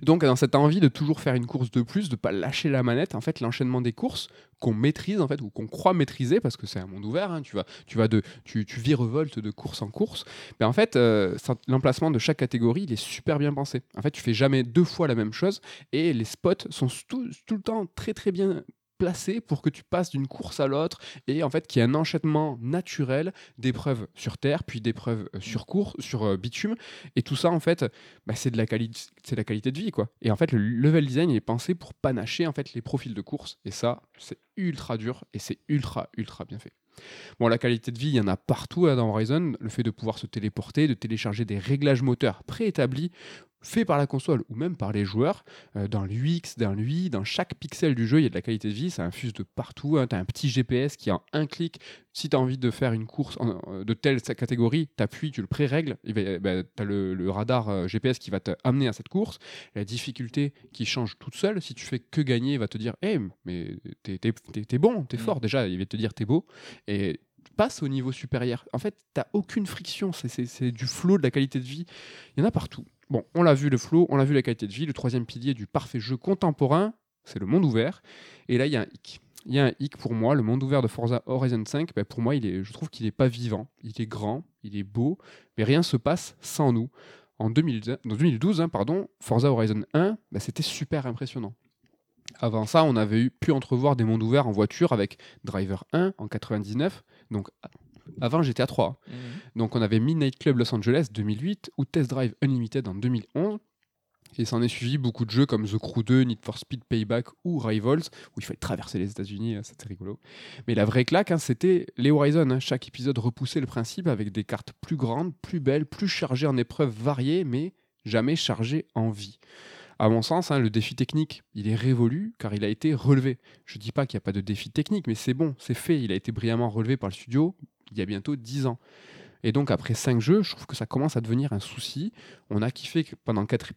Donc, dans cette envie de toujours faire une course de plus, de pas lâcher la manette, en fait, l'enchaînement des courses qu'on maîtrise, en fait, ou qu'on croit maîtriser, parce que c'est un monde ouvert, hein, tu, vas, tu, de, tu, tu de course en course, ben, en fait, euh, l'emplacement de chaque catégorie, il est super bien pensé. En fait, tu fais jamais deux fois la même chose, et les spots sont tout, tout le temps très très bien placés pour que tu passes d'une course à l'autre et en fait qu'il y ait un enchaînement naturel d'épreuves sur terre puis d'épreuves euh, sur cours sur euh, bitume. Et tout ça en fait bah, c'est de la qualité c'est de la qualité de vie quoi. Et en fait le level design est pensé pour panacher en fait les profils de course. Et ça c'est ultra dur et c'est ultra ultra bien fait. Bon, la qualité de vie, il y en a partout hein, dans Horizon. Le fait de pouvoir se téléporter, de télécharger des réglages moteurs préétablis, faits par la console ou même par les joueurs, euh, dans l'UX, dans l'UI, dans chaque pixel du jeu, il y a de la qualité de vie, ça infuse de partout. tu as un petit GPS qui, en un clic, si tu as envie de faire une course en- de telle catégorie, tu appuies, tu le pré-règles, tu as le, le radar euh, GPS qui va t'amener à cette course. La difficulté qui change toute seule, si tu fais que gagner, il va te dire mais t'es t'es- t'es- t'es bon, t'es Mm. fort. Déjà, il va te dire T'es beau. Et passe au niveau supérieur. En fait, t'as aucune friction. C'est- du flow de la qualité de vie. Il y en a partout. Bon, on l'a vu le flow, on l'a vu la qualité de vie. Le troisième pilier du parfait jeu contemporain, c'est le monde ouvert. Et là, il y a un hic. Il y a un hic pour moi, le monde ouvert de Forza Horizon 5, ben, pour moi, il est, je trouve qu'il n'est pas vivant. Il est grand, il est beau, mais rien se passe sans nous. En 2000 en 2012, hein, pardon, Forza Horizon 1, ben, c'était super impressionnant. Avant ça, on avait pu entrevoir des mondes ouverts en voiture avec Driver 1 en 99, donc avant GTA 3. Donc on avait Midnight Club Los Angeles 2008 ou Test Drive Unlimited en 2011. Et s'en est suivi beaucoup de jeux comme The Crew 2, Need for Speed Payback ou Rivals, où il fallait traverser les États-Unis, euh, c'était rigolo. Mais la vraie claque, hein, c'était les Horizon. hein. Chaque épisode repoussait le principe avec des cartes plus grandes, plus belles, plus chargées en épreuves variées, mais jamais chargées en vie. À mon sens, hein, le défi technique, il est révolu car il a été relevé. Je dis pas qu'il n'y a pas de défi technique, mais c'est bon, c'est fait. Il a été brillamment relevé par le studio il y a bientôt 10 ans. Et donc après 5 jeux, je trouve que ça commence à devenir un souci. On a kiffé pendant 4,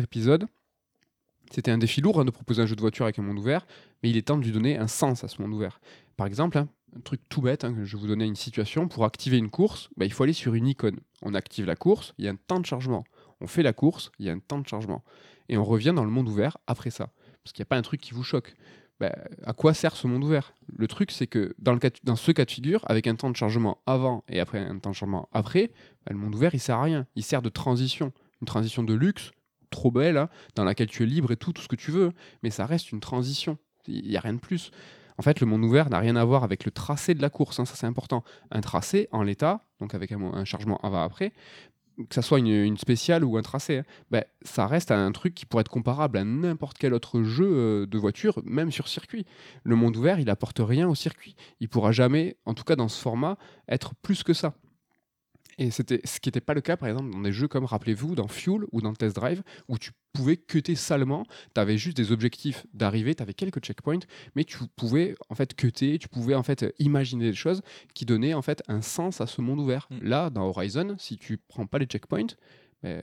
épisodes. C'était un défi lourd hein, de proposer un jeu de voiture avec un monde ouvert, mais il est temps de lui donner un sens à ce monde ouvert. Par exemple, hein, un truc tout bête, je vous donner une situation, pour activer une course, bah, il faut aller sur une icône. On active la course, il y a un temps de chargement. On fait la course, il y a un temps de chargement. Et on revient dans le monde ouvert après ça. Parce qu'il n'y a pas un truc qui vous choque. Bah, à quoi sert ce monde ouvert? Le truc, c'est que dans, ce cas de figure, avec un temps de chargement avant et après un temps de chargement après, bah, le monde ouvert, il sert à rien. Il sert de transition. Une transition de luxe, trop belle, hein, dans laquelle tu es libre et tout, tout ce que tu veux. Mais ça reste une transition. Il n'y a rien de plus. En fait, le monde ouvert n'a rien à voir avec le tracé de la course. hein, ça, c'est important. Un tracé en l'état, donc avec un, un chargement avant-après, que ça soit une, spéciale ou un tracé, hein, ben, ça reste un truc qui pourrait être comparable à n'importe quel autre jeu euh, de voiture, même sur circuit. Le monde ouvert, il apporte rien au circuit. Il pourra jamais, en tout cas dans ce format, être plus que ça. Et c'était ce qui n'était pas le cas, par exemple, dans des jeux comme, rappelez-vous, dans Fuel ou dans Test Drive, où tu pouvais cutter salement, tu avais juste des objectifs d'arrivée, tu avais quelques checkpoints, mais tu pouvais en fait cutter, tu pouvais en fait imaginer des choses qui donnaient en fait un sens à ce monde ouvert. Mm. Là, dans Horizon, si tu prends pas les checkpoints, ben,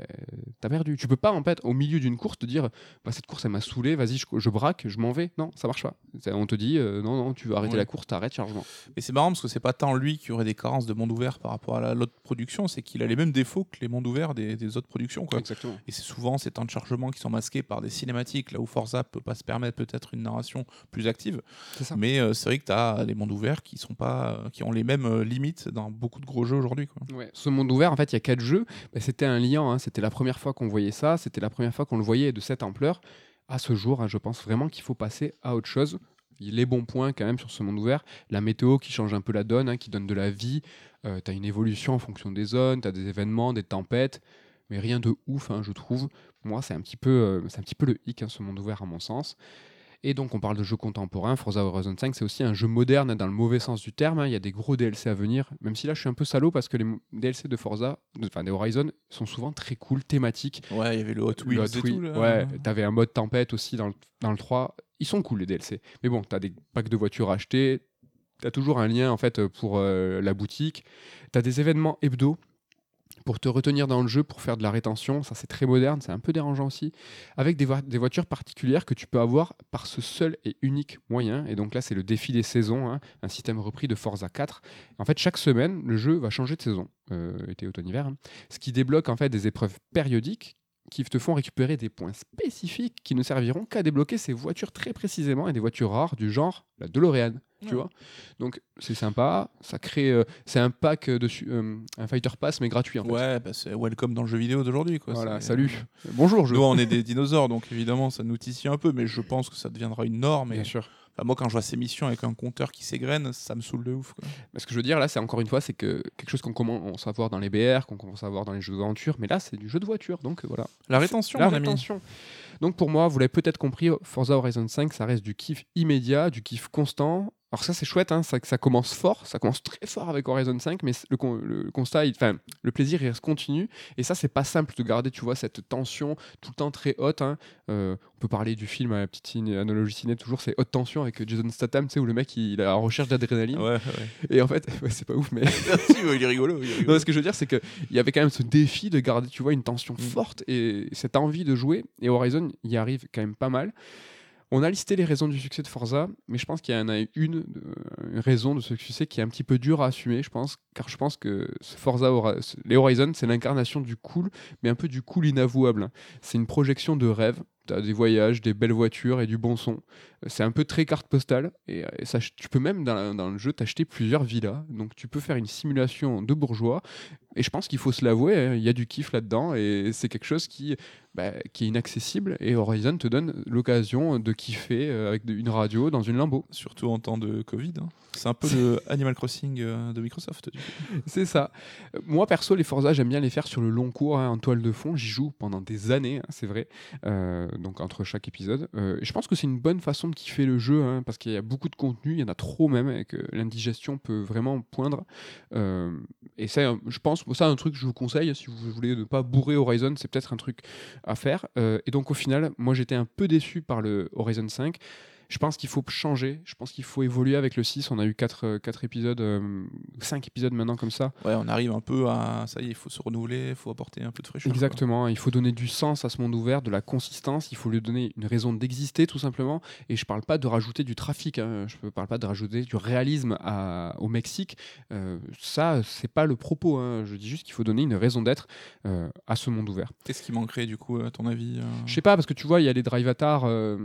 t'as perdu. Tu peux pas en fait au milieu d'une course te dire bah, cette course elle m'a saoulé, vas-y je, je braque, je m'en vais. Non, ça marche pas. On te dit euh, non non, tu veux arrêter Ouais. la course, t'arrêtes chargement. Et c'est marrant parce que c'est pas tant lui qui aurait des carences de monde ouvert par rapport à la- l'autre production, c'est qu'il a les mêmes défauts que les mondes ouverts des, des autres productions. Quoi. Exactement. Et c'est souvent ces temps de chargement qui sont masqués par des cinématiques, là où Forza peut pas se permettre peut-être une narration plus active. Ça. Mais euh, c'est vrai que tu as les mondes ouverts qui sont pas, euh, qui ont les mêmes euh, limites dans beaucoup de gros jeux aujourd'hui. Ouais, ce monde ouvert, en fait, il y a quatre jeux. Bah, c'était un hein. C'était la première fois qu'on voyait ça. C'était la première fois qu'on le voyait de cette ampleur. À ce jour, hein, je pense vraiment qu'il faut passer à autre chose. Les bons points, quand même, sur ce monde ouvert. La météo qui change un peu la donne, hein, qui donne de la vie. tu as une évolution en fonction des zones. Tu as des événements, des tempêtes. Mais rien de ouf, je trouve. Moi, c'est un, petit peu, euh, c'est un petit peu le hic, ce monde ouvert, à mon sens. Et donc, on parle de jeux contemporains. Forza Horizon 5, c'est aussi un jeu moderne dans le mauvais sens du terme. hein. Il y a des gros DLC à venir. Même si là, je suis un peu salaud parce que les DLC de Forza, enfin des Horizon, sont souvent très cool, thématiques. Ouais, il y avait le Hot Le Wheels Hot et Wheel- tout. là. ouais, t'avais un mode tempête aussi dans le, dans le 3. Ils sont cool, les DLC. Mais bon, t'as des packs de voitures à acheter. T'as toujours un lien, en fait, pour euh, la boutique. T'as des événements hebdo pour te retenir dans le jeu, pour faire de la rétention. Ça, c'est très moderne, c'est un peu dérangeant aussi. Avec des, voi- des voitures particulières que tu peux avoir par ce seul et unique moyen. Et donc là, c'est le défi des saisons, hein, un système repris de Forza 4. En fait, chaque semaine, le jeu va changer de saison, euh, été, automne, hiver. hein. Ce qui débloque en fait des épreuves périodiques qui te font récupérer des points spécifiques qui ne serviront qu'à débloquer ces voitures très précisément et des voitures rares du genre la DeLorean. Tu Ouais. vois Donc c'est sympa, ça crée, euh, c'est un pack de euh, un fighter pass mais gratuit en. Ouais, bah, c'est welcome dans le jeu vidéo d'aujourd'hui. quoi. Voilà, salut. Bonjour, je. Nous, on est des dinosaures, donc évidemment, ça nous titille un peu, mais je pense que ça deviendra une norme. Et... Bien sûr. Enfin, moi, quand je vois ces missions avec un compteur qui s'égrène, ça me saoule de ouf. quoi. Mais ce que je veux dire là, c'est encore une fois, c'est que quelque chose qu'on commence à voir dans les BR, qu'on commence à voir dans les jeux d'aventure, mais là, c'est du jeu de voiture, donc euh, voilà. La rétention, La rétention. Donc pour moi, vous l'avez peut-être compris, Forza Horizon 5, ça reste du kiff immédiat, du kiff constant. Alors ça c'est chouette, hein, ça, ça commence fort, ça commence très fort avec Horizon 5, mais le, con- le constat, enfin le plaisir il reste continu. Et ça c'est pas simple de garder, tu vois, cette tension tout le temps très haute. hein. Euh, on peut parler du film, à la petite ciné- analogie ciné, toujours c'est haute tension avec Jason Statham, tu sais, où le mec il est en recherche d'adrénaline. Ouais, ouais. Et en fait, ouais, c'est pas ouf, mais il est rigolo. il est rigolo. non, ce que je veux dire, c'est qu'il y avait quand même ce défi de garder, tu vois, une tension Mm. forte et cette envie de jouer. Et Horizon y arrive quand même pas mal. On a listé les raisons du succès de Forza, mais je pense qu'il y en a une, euh, une raison de ce succès qui est un petit peu dure à assumer, je pense, car je pense que Forza, les Horizon, c'est l'incarnation du cool, mais un peu du cool inavouable. C'est une projection de rêve. T'as des voyages, des belles voitures et du bon son. C'est un peu très carte postale. Et, euh, et ça, tu peux même dans, le jeu t'acheter plusieurs villas. Donc tu peux faire une simulation de bourgeois. Et je pense qu'il faut se l'avouer, hein, il y a du kiff là-dedans. Et c'est quelque chose qui, bah, qui est inaccessible. Et Horizon te donne l'occasion de kiffer euh, avec une radio dans une Lambo. Surtout en temps de Covid. hein. C'est un peu le Animal Crossing euh, de Microsoft. C'est ça. Moi, perso, les Forza, j'aime bien les faire sur le long cours, hein, en toile de fond. J'y joue pendant des années, hein, c'est vrai. Euh, donc, entre chaque épisode. Euh, je pense que c'est une bonne façon de kiffer le jeu, hein, parce qu'il y a beaucoup de contenu, il y en a trop même, et que l'indigestion peut vraiment poindre. Euh, et ça, je pense, ça, un truc que je vous conseille, si vous voulez ne pas bourrer Horizon, c'est peut-être un truc à faire. Euh, et donc, au final, moi, j'étais un peu déçu par le Horizon 5. Je pense qu'il faut changer, je pense qu'il faut évoluer avec le 6. On a eu 4, épisodes, 5 épisodes maintenant comme ça. Ouais, on arrive un peu à. Ça y est, il faut se renouveler, il faut apporter un peu de fraîcheur. quoi. Exactement, il faut donner du sens à ce monde ouvert, de la consistance, il faut lui donner une raison d'exister tout simplement. Et je parle pas de rajouter du trafic, hein, je ne parle pas de rajouter du réalisme à- au Mexique. Euh, ça, c'est pas le propos. hein. Je dis juste qu'il faut donner une raison d'être euh, à ce monde ouvert. Qu'est-ce qui manquerait, du coup, à ton avis euh? Je sais pas, parce que tu vois, il y a les euh,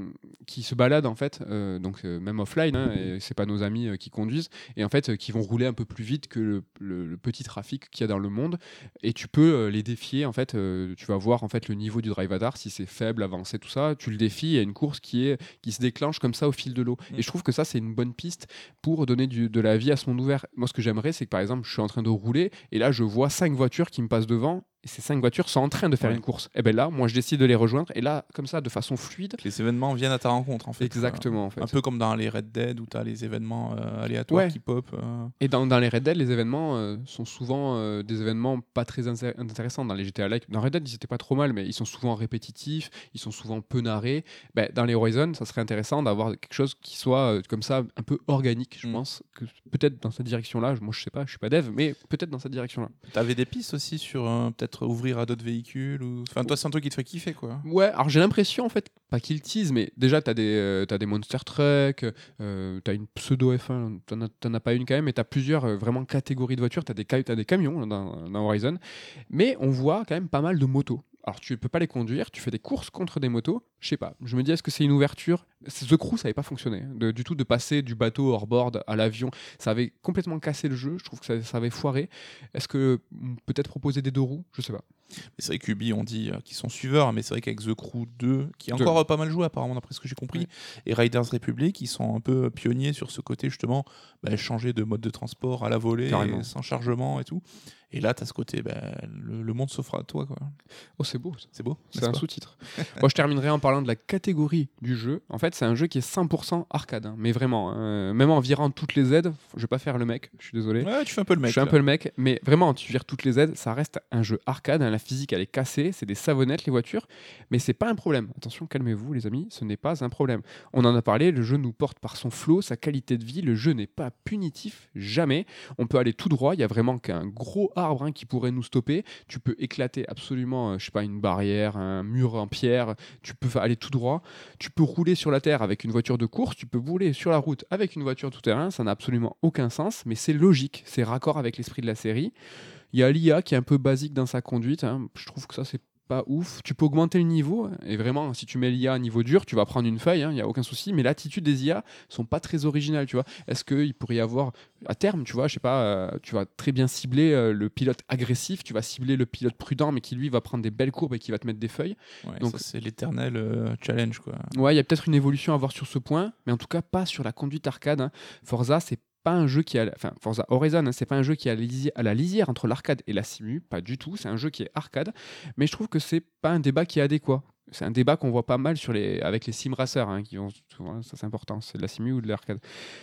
qui se baladent en fait, euh, donc euh, même offline, hein, et c'est pas nos amis euh, qui conduisent, et en fait qui vont rouler un peu plus vite que le, le- le petit trafic qu'il y a dans le monde, et tu peux les défier en fait. tu vas voir en fait le niveau du drive avatar, si c'est faible, avancé, tout ça, tu le défies. Il y a une course qui est qui se déclenche comme ça au fil de l'eau, Mm. et je trouve que ça c'est une bonne piste pour donner du- de la vie à ce monde ouvert. Moi, ce que j'aimerais, c'est que par exemple, je suis en train de rouler, et là je vois cinq voitures qui me passent devant et ces cinq voitures sont en train de faire Ouais. une course. Et ben là, moi, je décide de les rejoindre. Et là, comme ça, de façon fluide. Les événements viennent à ta rencontre, en fait. Exactement, en fait. Un peu comme dans les Red Dead où tu as les événements euh, aléatoires Ouais. qui pop. euh. Et dans, dans les Red Dead, les événements euh, sont souvent euh, des événements pas très inté- intéressants. Dans les GTA Like, dans Red Dead, ils étaient pas trop mal, mais ils sont souvent répétitifs, ils sont souvent peu narrés. Ben, dans les Horizon, ça serait intéressant d'avoir quelque chose qui soit euh, comme ça, un peu organique, je Mm. pense. que Peut-être dans cette direction-là, moi je sais pas, je suis pas dev, mais peut-être dans cette direction-là. T'avais des pistes aussi sur euh, ouvrir à d'autres véhicules ou... Enfin, toi, c'est un truc qui te fait kiffer, quoi. Ouais, alors j'ai l'impression en fait, pas qu'ils teasent, mais déjà t'as des, euh, des Monster Truck, euh, t'as une pseudo F1, t'en as, as pas une quand même, mais t'as plusieurs euh, vraiment catégories de voitures, t'as des, t'as des camions dans, dans Horizon, mais on voit quand même pas mal de motos. Alors tu peux pas les conduire, tu fais des courses contre des motos, je sais pas, je me dis est-ce que c'est une ouverture? The Crew ça avait pas fonctionné, du tout de passer du bateau hors-board à l'avion, ça avait complètement cassé le jeu, je trouve que ça, ça avait foiré. Est-ce que peut-être proposer des deux roues? Je sais pas. Mais c'est vrai qu'Ubi, on dit euh, qu'ils sont suiveurs, mais c'est vrai qu'avec The Crew 2, qui est encore euh, pas mal joué apparemment d'après ce que j'ai compris, et Riders Republic, ils sont un peu pionniers sur ce côté justement, bah, changer de mode de transport à la volée, et sans chargement et tout. Et là, tu as ce côté, bah, le, le monde s'offre à toi. quoi. Oh c'est beau. C'est beau C'est un sous-titre. Moi, je terminerai en parlant de la catégorie du jeu. En fait, c'est un jeu qui est 100% arcade. hein. Mais vraiment, hein. même en virant toutes les aides, je vais pas faire le mec, je suis désolé. Ouais, tu fais un peu le mec. je suis un peu le mec, mais vraiment, tu vires toutes les aides, ça reste un jeu arcade. hein. Physique, elle est cassée, c'est des savonnettes, les voitures, mais c'est pas un problème. Attention, calmez-vous, les amis, ce n'est pas un problème. On en a parlé, le jeu nous porte par son flow, sa qualité de vie. Le jeu n'est pas punitif, jamais. On peut aller tout droit, il y a vraiment qu'un gros arbre hein, qui pourrait nous stopper. Tu peux éclater absolument, euh, je sais pas, une barrière, un mur en pierre. Tu peux aller tout droit. Tu peux rouler sur la terre avec une voiture de course. Tu peux rouler sur la route avec une voiture tout-terrain. Ça n'a absolument aucun sens, mais c'est logique. C'est raccord avec l'esprit de la série. Il y a l'IA qui est un peu basique dans sa conduite. hein. Je trouve que ça, c'est pas ouf. Tu peux augmenter le niveau. hein, Et vraiment, si tu mets l'IA à niveau dur, tu vas prendre une feuille. Il n'y a aucun souci. Mais l'attitude des IA sont pas très originales. Tu vois Est-ce qu'il pourrait y avoir, à terme, tu vois, je sais pas, euh, tu vas très bien cibler euh, le pilote agressif. Tu vas cibler le pilote prudent, mais qui lui va prendre des belles courbes et qui va te mettre des feuilles. Ouais, Donc- c'est l'éternel euh, challenge. quoi. Ouais, il y a peut-être une évolution à voir sur ce point, mais en tout cas pas sur la conduite arcade. hein. Forza, c'est pas un jeu qui a, enfin Forza Horizon, hein, c'est pas un jeu qui a à la lisière entre l'arcade et la simu, pas du tout. C'est un jeu qui est arcade, mais je trouve que c'est pas un débat qui est adéquat. C'est un débat qu'on voit pas mal sur les, avec les sim racers, hein, qui vont, souvent, ça c'est important, c'est de la simu ou de l'arcade.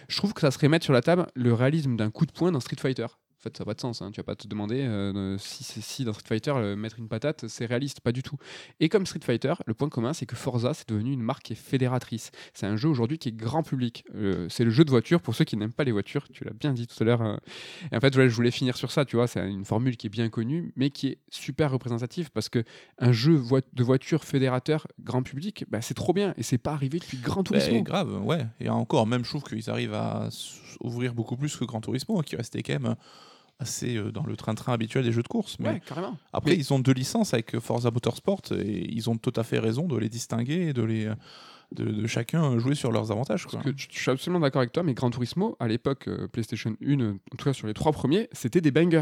Je trouve que ça serait mettre sur la table le réalisme d'un coup de poing dans Street Fighter. Fait, ça n'a pas de sens. hein. Tu vas pas te demander euh, si, si, dans Street Fighter, euh, mettre une patate, c'est réaliste, pas du tout. Et comme Street Fighter, le point commun, c'est que Forza, c'est devenu une marque qui est fédératrice. C'est un jeu aujourd'hui qui est grand public. Euh, c'est le jeu de voiture pour ceux qui n'aiment pas les voitures. Tu l'as bien dit tout à l'heure. euh. Et en fait, ouais, je voulais finir sur ça. Tu vois, c'est une formule qui est bien connue, mais qui est super représentative parce que un jeu de voiture fédérateur grand public, bah, c'est trop bien. Et c'est pas arrivé depuis Grand Ben, Turismo. grave, ouais. Et encore, même, je trouve qu'ils arrivent à s'ouvrir beaucoup plus que Gran Turismo, qui restait quand même assez euh, dans le train-train habituel des jeux de course. Mais ouais, carrément. après, Mais- ils ont deux licences avec Forza Motorsport et ils ont tout à fait raison de les distinguer et de les de, de chacun jouer sur leurs avantages. Quoi. Parce que je suis absolument d'accord avec toi, mais Gran Turismo, à l'époque, euh, PlayStation 1, euh, en tout cas sur les trois premiers, c'était des bangers.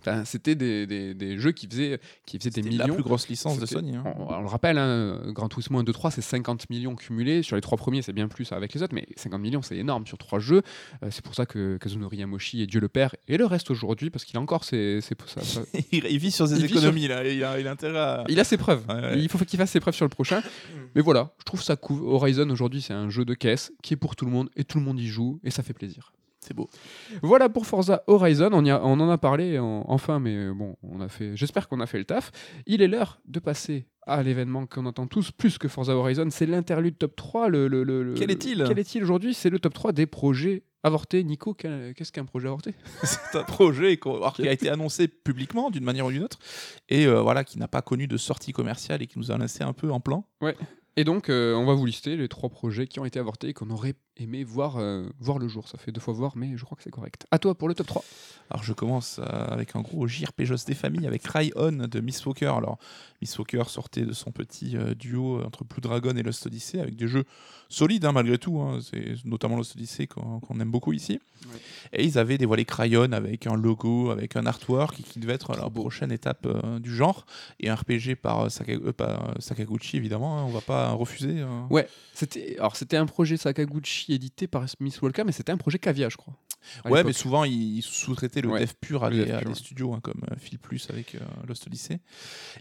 Enfin, c'était des, des- des jeux qui faisaient, qui faisaient des C'était la millions. plus grosse licence de Sony. hein. On, on le rappelle, hein, Gran Turismo 1, 2, 3, c'est 50 millions cumulés. Sur les trois premiers, c'est bien plus avec les autres, mais 50 millions, c'est énorme sur trois jeux. Euh, c'est pour ça que Kazunori Yamoshi est Dieu le Père, et le reste aujourd'hui, parce qu'il a encore ses, ses- il, vit sur ses Il vit sur- économies, là. Il a, il a intérêt à. Il a ses preuves. Ouais, ouais. Il faut qu'il fasse ses preuves sur le prochain. Mais voilà, je trouve ça cool. Horizon aujourd'hui, c'est un jeu de caisse qui est pour tout le monde et tout le monde y joue et ça fait plaisir. C'est beau. Voilà pour Forza Horizon. On, y a- on en a parlé en- enfin, mais euh, bon, on a fait. J'espère qu'on a fait le taf. Il est l'heure de passer à l'événement qu'on entend tous plus que Forza Horizon. C'est l'interlude top 3. Le, le- le- le- Quel est-il? Quel est-il aujourd'hui? C'est le top 3 des projets avortés. Nico, qu'est-ce qu'un projet avorté? C'est un projet qui a été annoncé publiquement d'une manière ou d'une autre et euh, voilà qui n'a pas connu de sortie commerciale et qui nous a laissé un peu en plan. Et donc, euh, on va vous lister les trois projets qui ont été avortés et qu'on aurait aimé voir, euh, voir le jour. Ça fait deux fois voir, mais je crois que c'est correct. À toi pour le top 3. Alors je commence euh, avec un gros JRPG des familles avec Cry On de Miss Walker. Alors Miss Walker sortait de son petit euh, duo entre Blue Dragon et Lost Odyssey avec des jeux solides hein, malgré tout. hein. C'est notamment Lost Odyssey qu'on aime beaucoup ici. Ouais. Et ils avaient dévoilé Cry On avec un logo, avec un artwork qui devait être beau. prochaine étape du genre et un RPG par, Saka- par, Sakaguchi évidemment. hein, on va pas refuser. euh. Ouais, c'était alors c'était un projet Sakaguchi édité par Miss Walker, mais c'était un projet Cavia, je crois. Ouais, mais souvent ils sous-traitaient le Ouais, dev pur à le des, dev à pur, des ouais. studios hein, comme euh, Phil Plus avec euh, Lost Odyssey.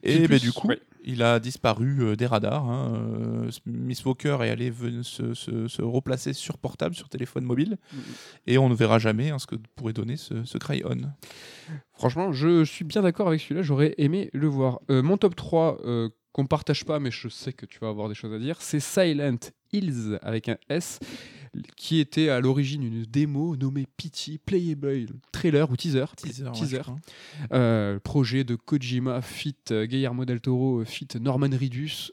Phil Et bah, Plus, du coup, ouais. il a disparu euh, des radars. hein, Miss Walker est allé se, se- se replacer sur portable, sur téléphone mobile, Mhm. et on ne verra jamais hein, ce que pourrait donner ce, ce Cry-On. Franchement, je suis bien d'accord avec celui-là, j'aurais aimé le voir. Mon top 3, euh, qu'on partage pas, mais je sais que tu vas avoir des choses à dire, c'est Silent Hills avec un S, qui était à l'origine une démo nommée Pity Playable Trailer ou Teaser. Teaser. Euh, projet de Kojima, fit euh, Guillermo del Toro, fit Norman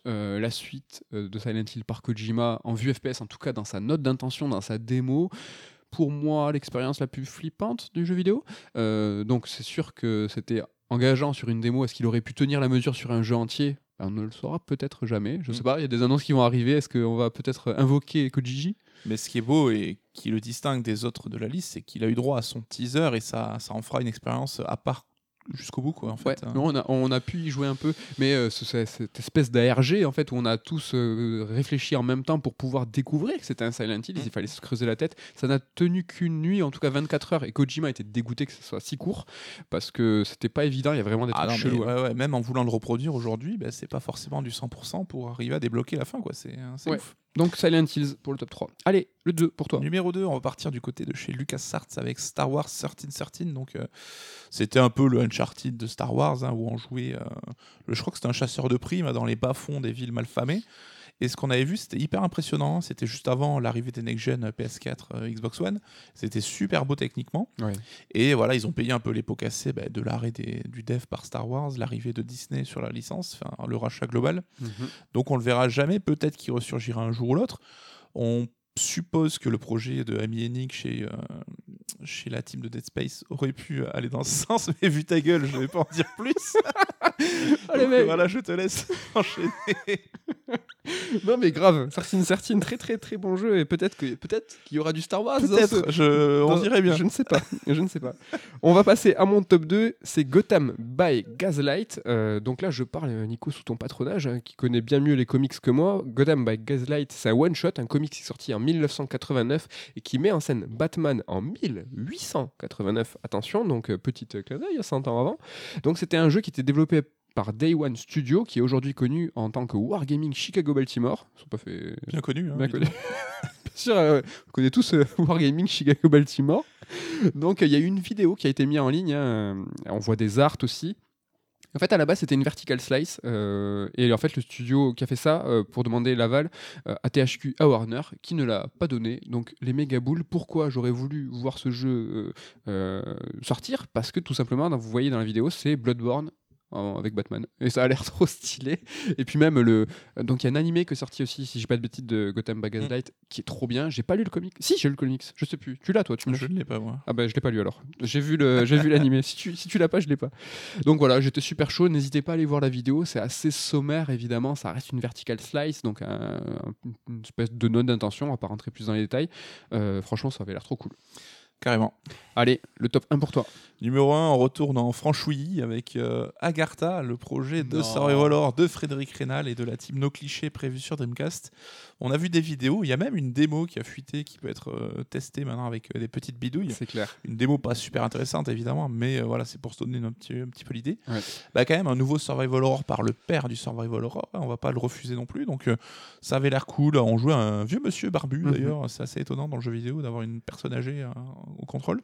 euh, la suite euh, de Silent Hill par Kojima en vue FPS, en tout cas dans sa note d'intention, dans sa démo. Pour moi, l'expérience la plus flippante du jeu vidéo. Euh, donc c'est sûr que c'était engageant sur une démo. Est-ce qu'il aurait pu tenir la mesure sur un jeu entier? On ne le saura peut-être jamais. Je sais Mm. pas, il y a des annonces qui vont arriver. Est-ce qu'on va peut-être invoquer Kojiji? Mais ce qui est beau et qui le distingue des autres de la liste, c'est qu'il a eu droit à son teaser et ça, ça en fera une expérience à part jusqu'au bout, quoi, en fait. Ouais, hein. non, on, a, on a pu y jouer un peu, mais euh, ce- ce- cette espèce d'ARG en fait où on a tous euh, réfléchi en même temps pour pouvoir découvrir que c'était un Silent Hill, Mm. il fallait se creuser la tête. Ça n'a tenu qu'une nuit, en tout cas 24 heures, et Kojima était dégoûté que ce soit si court parce que c'était pas évident, il y a vraiment des Ah trucs chelous. hein. ouais, ouais, même en voulant le reproduire aujourd'hui, bah, c'est pas forcément du 100% pour arriver à débloquer la fin. quoi. C'est hein, c'est Ouais. ouf. Donc Silent Hills pour le top 3. Allez, le 2 pour toi. Numéro 2, on va partir du côté de chez LucasArts avec Star Wars 1313. Donc, euh, c'était un peu le Uncharted de Star Wars, hein, où on jouait. euh, je crois que c'était un chasseur de primes dans les bas-fonds des villes malfamées. Et ce qu'on avait vu, c'était hyper impressionnant. C'était juste avant l'arrivée des next-gen PS4, euh, Xbox One. C'était super beau techniquement. Ouais. Et voilà, ils ont payé un peu les pots cassés bah, de l'arrêt du dev par Star Wars, l'arrivée de Disney sur la licence, enfin, le rachat global. Mhm. Donc on le verra jamais, peut-être qu'il ressurgira un jour ou l'autre. On suppose que le projet de Amy Hennig chez, euh, chez la team de Dead Space aurait pu aller dans ce sens, mais vu ta gueule, je vais pas en dire plus. Allez, Donc, mec. voilà, je te laisse enchaîner. Non mais grave, Certine Certine, très très très bon jeu et peut-être que peut-être qu'il y aura du Star Wars. ce- Peut-être, je... on dirait bien. Je ne sais pas. Je ne sais pas. On va passer à mon top 2. C'est Gotham by Gaslight. Euh, donc là, je parle, euh, Nico, sous ton patronage, hein, qui connaît bien mieux les comics que moi. Gotham by Gaslight, c'est un one-shot, un comics qui est sorti en 1989 et qui met en scène Batman en 1889. Attention, donc euh, petite clin d'œil, 100 ans avant. Donc c'était un jeu qui était développé par Day One Studio, qui est aujourd'hui connu en tant que Wargaming Chicago Baltimore. Ils sont pas fait Bien connu. hein, Bien connu. Bien sûr, euh, on connaît tous euh, Wargaming Chicago Baltimore. Donc euh, il y a eu une vidéo qui a été mise en ligne. hein, euh, on voit des arts aussi. En fait, à la base, c'était une vertical slice. euh, et en fait, le studio qui a fait ça euh, pour demander l'aval euh, à THQ à Warner, qui ne l'a pas donné. Donc, les méga boules. Pourquoi j'aurais voulu voir ce jeu euh, euh, sortir? Parce que tout simplement, vous voyez dans la vidéo, c'est Bloodborne en- avec Batman. Et ça a l'air trop stylé. Et puis même le, donc il y a un animé qui est sorti aussi, si j'ai pas de bêtises, de Gotham by Gaslight, qui est trop bien. J'ai pas lu le comic. Si j'ai lu le comics, je sais plus. Tu l'as toi, tu me Je ne l'ai pas, moi. ah bah je l'ai pas lu alors. J'ai vu le, j'ai vu l'animé. Si tu, si tu l'as pas, je l'ai pas. Donc voilà, j'étais super chaud. N'hésitez pas à aller voir la vidéo. C'est assez sommaire évidemment. Ça reste une vertical slice, donc un- un- une espèce de note d'intention. On va pas rentrer plus dans les détails. Euh, franchement, ça avait l'air trop cool. Carrément. Allez, le top 1 pour toi. Numéro 1, on retourne en franchouillis avec euh, Agartha, le projet de Non. Survival Horror de Frédéric Rénal et de la team No Cliché prévue sur Dreamcast. On a vu des vidéos, il y a même une démo qui a fuité qui peut être euh, testée maintenant avec euh, des petites bidouilles. C'est clair. Une démo pas super intéressante évidemment, mais euh, voilà, c'est pour se donner un petit, un petit peu l'idée. Ouais. Bah quand même un nouveau Survival Horror par le père du Survival Horror, hein, on va pas le refuser non plus. Donc euh, ça avait l'air cool. On jouait un vieux monsieur barbu Mhm. d'ailleurs, c'est assez étonnant dans le jeu vidéo d'avoir une personne âgée euh, au contrôle.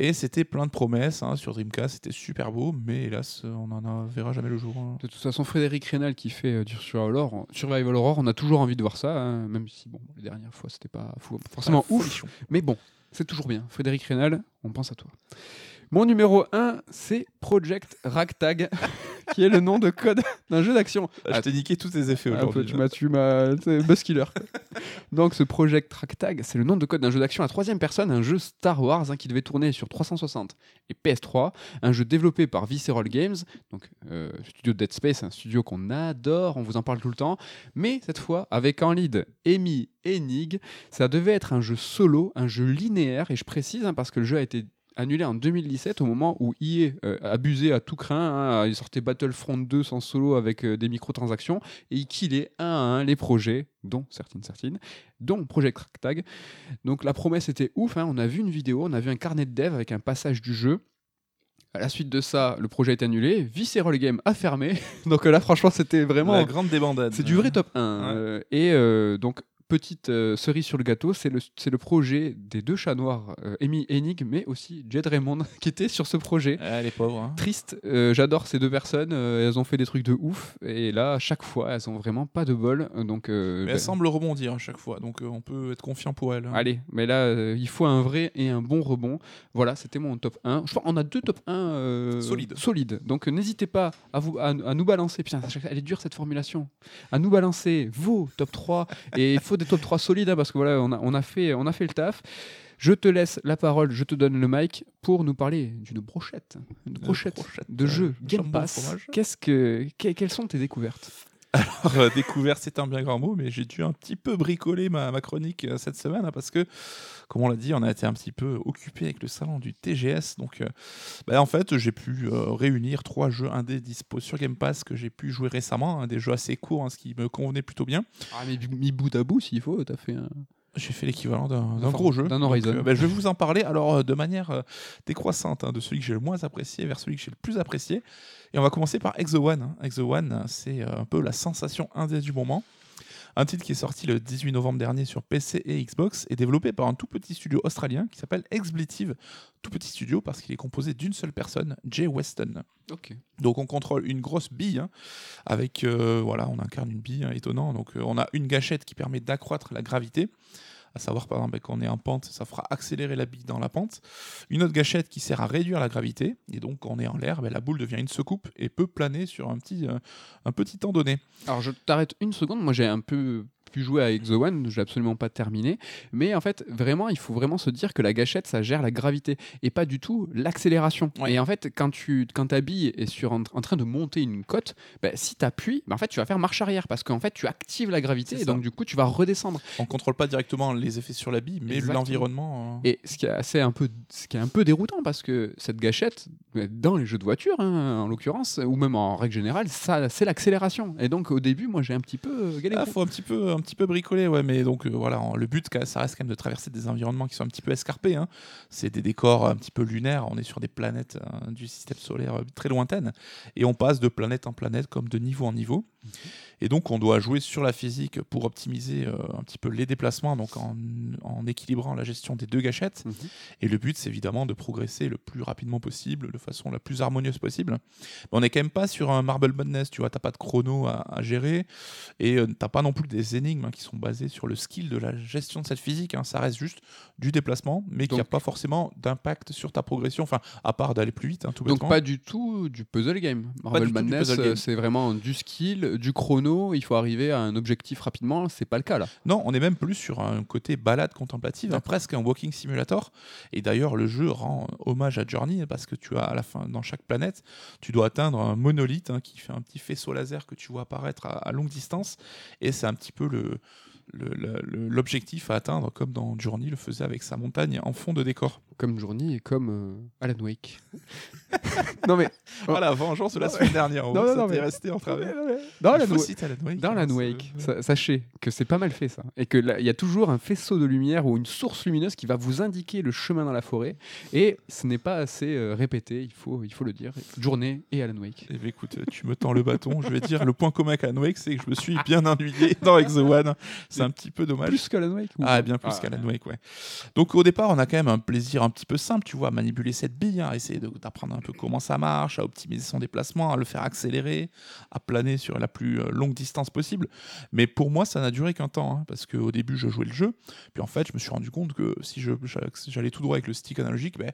Et c'était plein de promesses hein, sur Dreamcast, c'était super beau, mais hélas, on n'en verra jamais le jour. hein. De toute façon, Frédéric Rénal qui fait euh, du Survival Horror, Survival Horror, on a toujours envie de voir ça, hein, même si bon, les dernières fois c'était pas fou- forcément ouf. Mais bon, c'est toujours bien. Frédéric Rénal, on pense à toi. Mon numéro 1, c'est Project Ragtag, qui est le nom de code d'un jeu d'action. Ah, je t'ai niqué tous tes effets peu, aujourd'hui. tu m'as, tu m'as, Buzzkiller. Donc ce Project Ragtag, c'est le nom de code d'un jeu d'action à troisième personne, un jeu Star Wars hein, qui devait tourner sur 360 et PS3, un jeu développé par Visceral Games, donc euh, studio de Dead Space, un studio qu'on adore, on vous en parle tout le temps, mais cette fois avec en lead Amy Hennig, ça devait être un jeu solo, un jeu linéaire, et je précise hein, parce que le jeu a été annulé en 2017 au moment où EA euh, abusait à tout craint. hein. il sortait Battlefront 2 sans solo avec euh, des microtransactions et il killait un à un les projets, dont certaines, certaines, dont Project Tag. Donc la promesse était ouf. hein. On a vu une vidéo, on a vu un carnet de dev avec un passage du jeu. À la suite de ça, le projet est annulé. Visceral Game a fermé. donc là, franchement, c'était vraiment. La grande débandade. C'est du vrai top 1. euh, et euh, donc, petite euh, cerise sur le gâteau, c'est le, c'est le projet des deux chats noirs, euh, Amy Hennig, mais aussi Jed Raymond, qui était sur ce projet. Ah, les pauvres. hein. Triste, euh, j'adore ces deux personnes, euh, elles ont fait des trucs de ouf, et là, à chaque fois, elles ont vraiment pas de bol. Donc, Mais ben, elle semble rebondir à chaque fois, donc on peut être confiant pour elle. hein. Allez, mais là, il faut un vrai et un bon rebond. Voilà, c'était mon top 1. Je pense qu'on a deux top 1 euh, Solides. solides. Donc n'hésitez pas à, vous, à, à nous balancer. Putain, elle est dure cette formulation. À nous balancer vos top 3. Et il faut des top 3 solides hein, parce que voilà, on a, on, a fait, on a fait le taf. Je te laisse la parole, je te donne le mic pour nous parler d'une brochette. Une brochette, brochette, de jeu Game Pass. Qu'est-ce que, que- quelles sont tes découvertes? Alors, euh, découverte, c'est un bien grand mot, mais j'ai dû un petit peu bricoler ma, chronique euh, cette semaine hein, parce que, comme on l'a dit, on a été un petit peu occupé avec le salon du TGS. Donc, euh, bah, en fait, j'ai pu réunir trois jeux indés dispo sur Game Pass que j'ai pu jouer récemment, hein, des jeux assez courts, hein, ce qui me convenait plutôt bien. Ah, mais mis bout à bout, s'il faut, t'as fait un. J'ai fait l'équivalent d'un gros jeu. d'un Donc, Horizon. euh, bah, je vais vous en parler alors euh, de manière euh, décroissante, hein, de celui que j'ai le moins apprécié vers celui que j'ai le plus apprécié. Et on va commencer par Exo One. hein. Exo One, c'est un peu la sensation indé du moment. Un titre qui est sorti le 18 novembre dernier sur PC et Xbox et développé par un tout petit studio australien qui s'appelle Expletive. Tout petit studio parce qu'il est composé d'une seule personne, Jay Weston. Donc on contrôle une grosse bille, hein, avec euh, voilà, on incarne une bille, hein, étonnant. Donc euh, on a une gâchette qui permet d'accroître la gravité, à savoir par exemple quand on est en pente, ça fera accélérer la bille dans la pente. Une autre gâchette qui sert à réduire la gravité, et donc quand on est en l'air, ben, la boule devient une secoupe et peut planer sur un petit, euh, un petit temps donné. Alors je t'arrête une seconde, moi j'ai un peu pu jouer à Exo One, j'ai absolument pas terminé, mais en fait vraiment il faut vraiment se dire que la gâchette ça gère la gravité et pas du tout l'accélération. Ouais. Et en fait quand tu quand ta bille est sur en, en train de monter une côte, ben, si tu appuies, en fait tu vas faire marche arrière parce qu'en fait tu actives la gravité et donc du coup tu vas redescendre. On contrôle pas directement les effets sur la bille, mais l'environnement. euh, Et ce qui est assez un peu ce qui est un peu déroutant parce que cette gâchette ben, dans les jeux de voiture hein, en l'occurrence ou même en règle générale, ça c'est l'accélération. Et donc au début moi j'ai un petit peu euh, galéré. Ah, faut un petit peu, petit peu bricoler, ouais, mais donc euh, voilà, le but, ça reste quand même de traverser des environnements qui sont un petit peu escarpés. hein. C'est des décors un petit peu lunaires. On est sur des planètes euh, du système solaire euh, très lointaines, et on passe de planète en planète comme de niveau en niveau. Et donc, on doit jouer sur la physique pour optimiser euh, un petit peu les déplacements, donc en, en équilibrant la gestion des deux gâchettes. Mhm. Et le but, c'est évidemment de progresser le plus rapidement possible, de façon la plus harmonieuse possible. Mais on n'est quand même pas sur un Marble Madness, tu vois, t'as pas de chrono à, à gérer, et euh, t'as pas non plus des énigmes hein, qui sont basées sur le skill de la gestion de cette physique. hein. Ça reste juste du déplacement, mais qui n'a pas forcément d'impact sur ta progression, enfin, à part d'aller plus vite, hein, tout Donc pas du tout du puzzle game. Du Madness, euh, c'est vraiment du skill, du chrono. Il faut arriver à un objectif rapidement. C'est pas le cas là. Non, on est même plus sur un côté balade contemplative, hein, presque un walking simulator. Et d'ailleurs, le jeu rend hommage à Journey parce que tu as à la fin, dans chaque planète, tu dois atteindre un monolithe hein, qui fait un petit faisceau laser que tu vois apparaître à, à longue distance. Et c'est un petit peu le- l'objectif à atteindre, comme dans Journey le faisait avec sa montagne en fond de décor. Comme Journey et comme euh, Alan Wake. non mais Oh. Voilà, vengeance de la semaine dernière. Non, Non, non, ça non, t'est mais- resté en travers. dans Alan, Wake, dans hein, Alan Wake, sa- sachez que c'est pas mal fait ça, et que il y a toujours un faisceau de lumière ou une source lumineuse qui va vous indiquer le chemin dans la forêt. Et ce n'est pas assez euh, répété. Il faut, il faut le dire. Journée et Alan Wake. Eh bien, écoute, tu me tends le bâton. Je vais dire le point commun avec Alan Wake, c'est que je me suis bien ennuyé dans Exo One. C'est un petit peu dommage. Plus qu'Alan Wake. ou- Ah, bien plus Ah, qu'Alan Wake, ouais. Donc au départ, on a quand même un plaisir un petit peu simple, tu vois, à manipuler cette bille, hein, à essayer d'apprendre un peu comment ça marche, à optimiser son déplacement, à le faire accélérer, à planer sur la plus euh, longue distance possible. Mais pour moi, ça n'a duré qu'un temps, hein, parce qu'au début, je jouais le jeu, puis en fait, je me suis rendu compte que si j'allais tout droit avec le stick analogique, ben,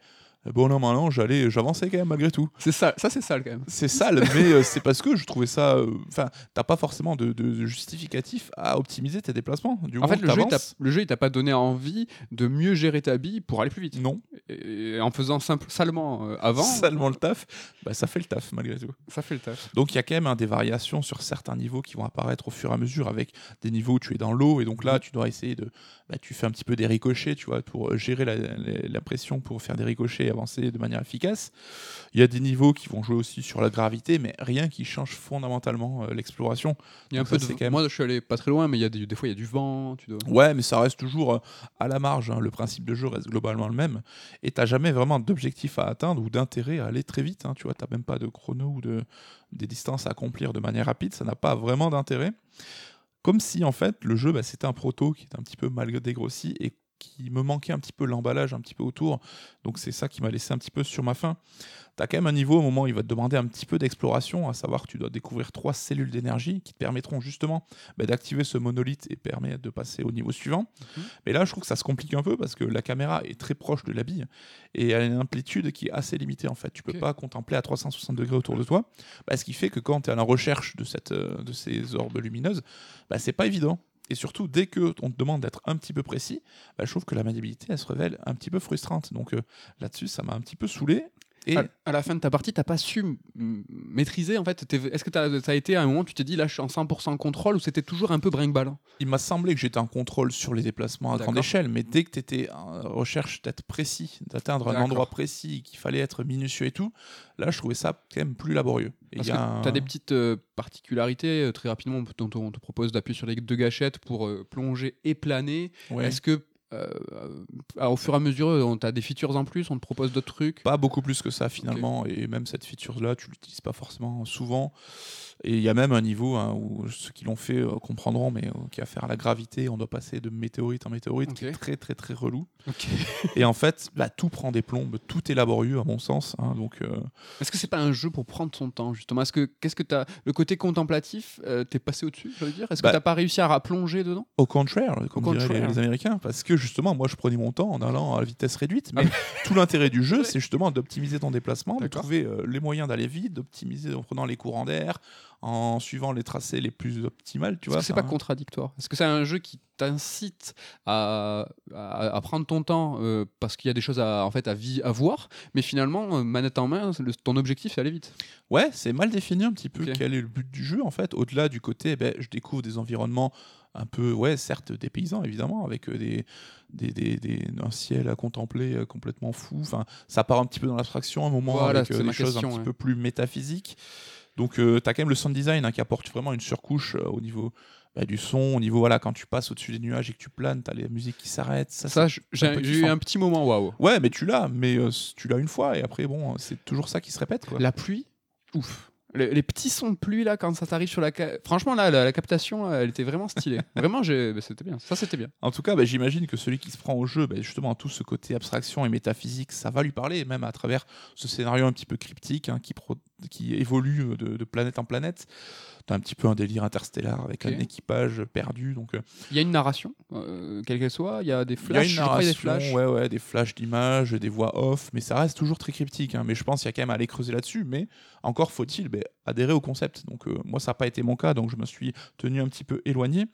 bon, non, maintenant, j'allais, j'avançais quand même malgré tout. C'est ça, ça c'est sale quand même. C'est sale, mais euh, c'est parce que je trouvais ça. euh, Enfin, t'as pas forcément de, de- de justificatif à optimiser tes déplacements. Du En fait, le jeu, le jeu, il t'a pas donné envie de mieux gérer ta bille pour aller plus vite. non. et en faisant simple, salement euh, avant, Salement le taf, bah, ça fait le taf malgré tout. ça fait le taf. Donc il y a quand même hein, des variations sur certains niveaux qui vont apparaître au fur et à mesure avec des niveaux où tu es dans l'eau et donc là tu dois essayer de bah, tu fais un petit peu des ricochets tu vois pour gérer la, la- la pression pour faire des ricochets et avancer de manière efficace. Il y a des niveaux qui vont jouer aussi sur la gravité mais rien qui change fondamentalement euh, l'exploration. Il y a un peu ça, de... quand même- Moi, je suis allé pas très loin, mais il y a des, des fois, il y a du vent. Tu dois... Ouais, mais ça reste toujours euh, à la marge. hein. Le principe de jeu reste globalement le même. Et t'as jamais vraiment d'objectif à atteindre ou d'intérêt à aller très vite. hein. Tu vois, t'as même pas de chrono ou de, des distances à accomplir de manière rapide. Ça n'a pas vraiment d'intérêt. Comme si, en fait, le jeu, bah, c'était un proto qui est un petit peu mal dégrossi et qui me manquait un petit peu l'emballage un petit peu autour. Donc c'est ça qui m'a laissé un petit peu sur ma faim. T'as quand même un niveau au moment où il va te demander un petit peu d'exploration, à savoir que tu dois découvrir trois cellules d'énergie qui te permettront justement bah, d'activer ce monolithe et permettre de passer au niveau suivant. Mhm. Mais là, je trouve que ça se complique un peu parce que la caméra est très proche de la bille et elle a une amplitude qui est assez limitée en fait. Tu peux pas contempler à 360 degrés autour de toi, bah, ce qui fait que quand tu es à la recherche de, cette, euh, de ces orbes lumineuses, bah, c'est pas évident. Et surtout, dès que on te demande d'être un petit peu précis, bah, je trouve que la maniabilité, elle se révèle un petit peu frustrante. Donc euh, là-dessus, ça m'a un petit peu saoulé. Et À, à la fin de ta partie, t'as pas su maîtriser en fait. Est-ce que t'as as été à un moment, où tu t'es dit là, je suis en 100% contrôle ou c'était toujours un peu brinque-ballant il m'a semblé que j'étais en contrôle sur les déplacements à grande échelle, mais dès que tu étais en recherche d'être précis, d'atteindre un endroit précis, qu'il fallait être minutieux et tout, là, je trouvais ça quand même plus laborieux. Et Parce que un- t'as des petites euh, particularités euh, très rapidement dont on te propose d'appuyer sur les deux gâchettes pour euh, plonger et planer. Ouais. Est-ce que euh, euh, au fur et à mesure, on t'a des features en plus, on te propose d'autres trucs Pas beaucoup plus que ça finalement, et même cette feature-là, tu l'utilises pas forcément souvent. Et il y a même un niveau hein, où ceux qui l'ont fait euh, comprendront, mais euh, qui a affaire à la gravité, on doit passer de météorite en météorite, qui est très très très relou. Et en fait, bah, tout prend des plombes, tout est laborieux à mon sens. hein, donc euh, Est-ce que c'est pas un jeu pour prendre son temps justement? Est-ce que qu'est-ce que t'as le côté contemplatif euh, T'es passé au-dessus, je veux dire? Est-ce Bah- que t'as pas réussi à plonger dedans? Au contraire, comme diraient les- contraire. Les, Américains, parce que justement, moi je prenais mon temps en allant à la vitesse réduite, mais tout l'intérêt du jeu, c'est justement d'optimiser ton déplacement, de trouver les moyens d'aller vite, d'optimiser en prenant les courants d'air, en suivant les tracés les plus optimales, tu vois. c'est pas hein. contradictoire? Est-ce que c'est un jeu qui t'incite à, à- à prendre ton temps euh, parce qu'il y a des choses à, en fait, à, voir, mais finalement, euh, manette en main, le- ton objectif c'est aller vite? Ouais, c'est mal défini un petit peu quel est le but du jeu en fait. Au-delà du côté, eh ben, je découvre des environnements un peu, ouais, certes des paysans évidemment, avec euh, des, des, des- des- un ciel à contempler euh, complètement fou. Enfin, ça part un petit peu dans l'abstraction à un moment Voilà, avec c'est des ma choses question, un petit ouais. peu plus métaphysiques. Donc, tu as quand même le sound design hein, qui apporte vraiment une surcouche euh, au niveau bah, du son, au niveau, voilà, quand tu passes au-dessus des nuages et que tu planes, tu as les musiques qui s'arrêtent. Ça, Ça, j'ai eu un petit moment waouh. Ouais, mais tu l'as, mais euh, tu l'as une fois et après, bon, c'est toujours ça qui se répète. Quoi. La pluie, ouf. Les, les petits sons de pluie là, quand ça t'arrive sur la. Franchement, là, la, la captation, elle était vraiment stylée. vraiment, j'ai- bah, c'était bien. Ça, c'était bien. En tout cas, bah, j'imagine que celui qui se prend au jeu, bah, justement, tout ce côté abstraction et métaphysique, ça va lui parler, même à travers ce scénario un petit peu cryptique hein, qui, pro- qui évolue de, de planète en planète. T'as un petit peu un délire interstellaire avec un équipage perdu. Donc, euh, Il y a une narration, euh, quelle qu'elle soit. Il y a des il y a flashs. une narration, des flashs. ouais, ouais, des flashs d'images, des voix off, mais ça reste toujours très cryptique. hein. mais je pense qu'il y a quand même à aller creuser là-dessus. Mais encore faut-il bah, adhérer au concept. Donc, euh, moi, ça n'a pas été mon cas, donc je me suis tenu un petit peu éloigné.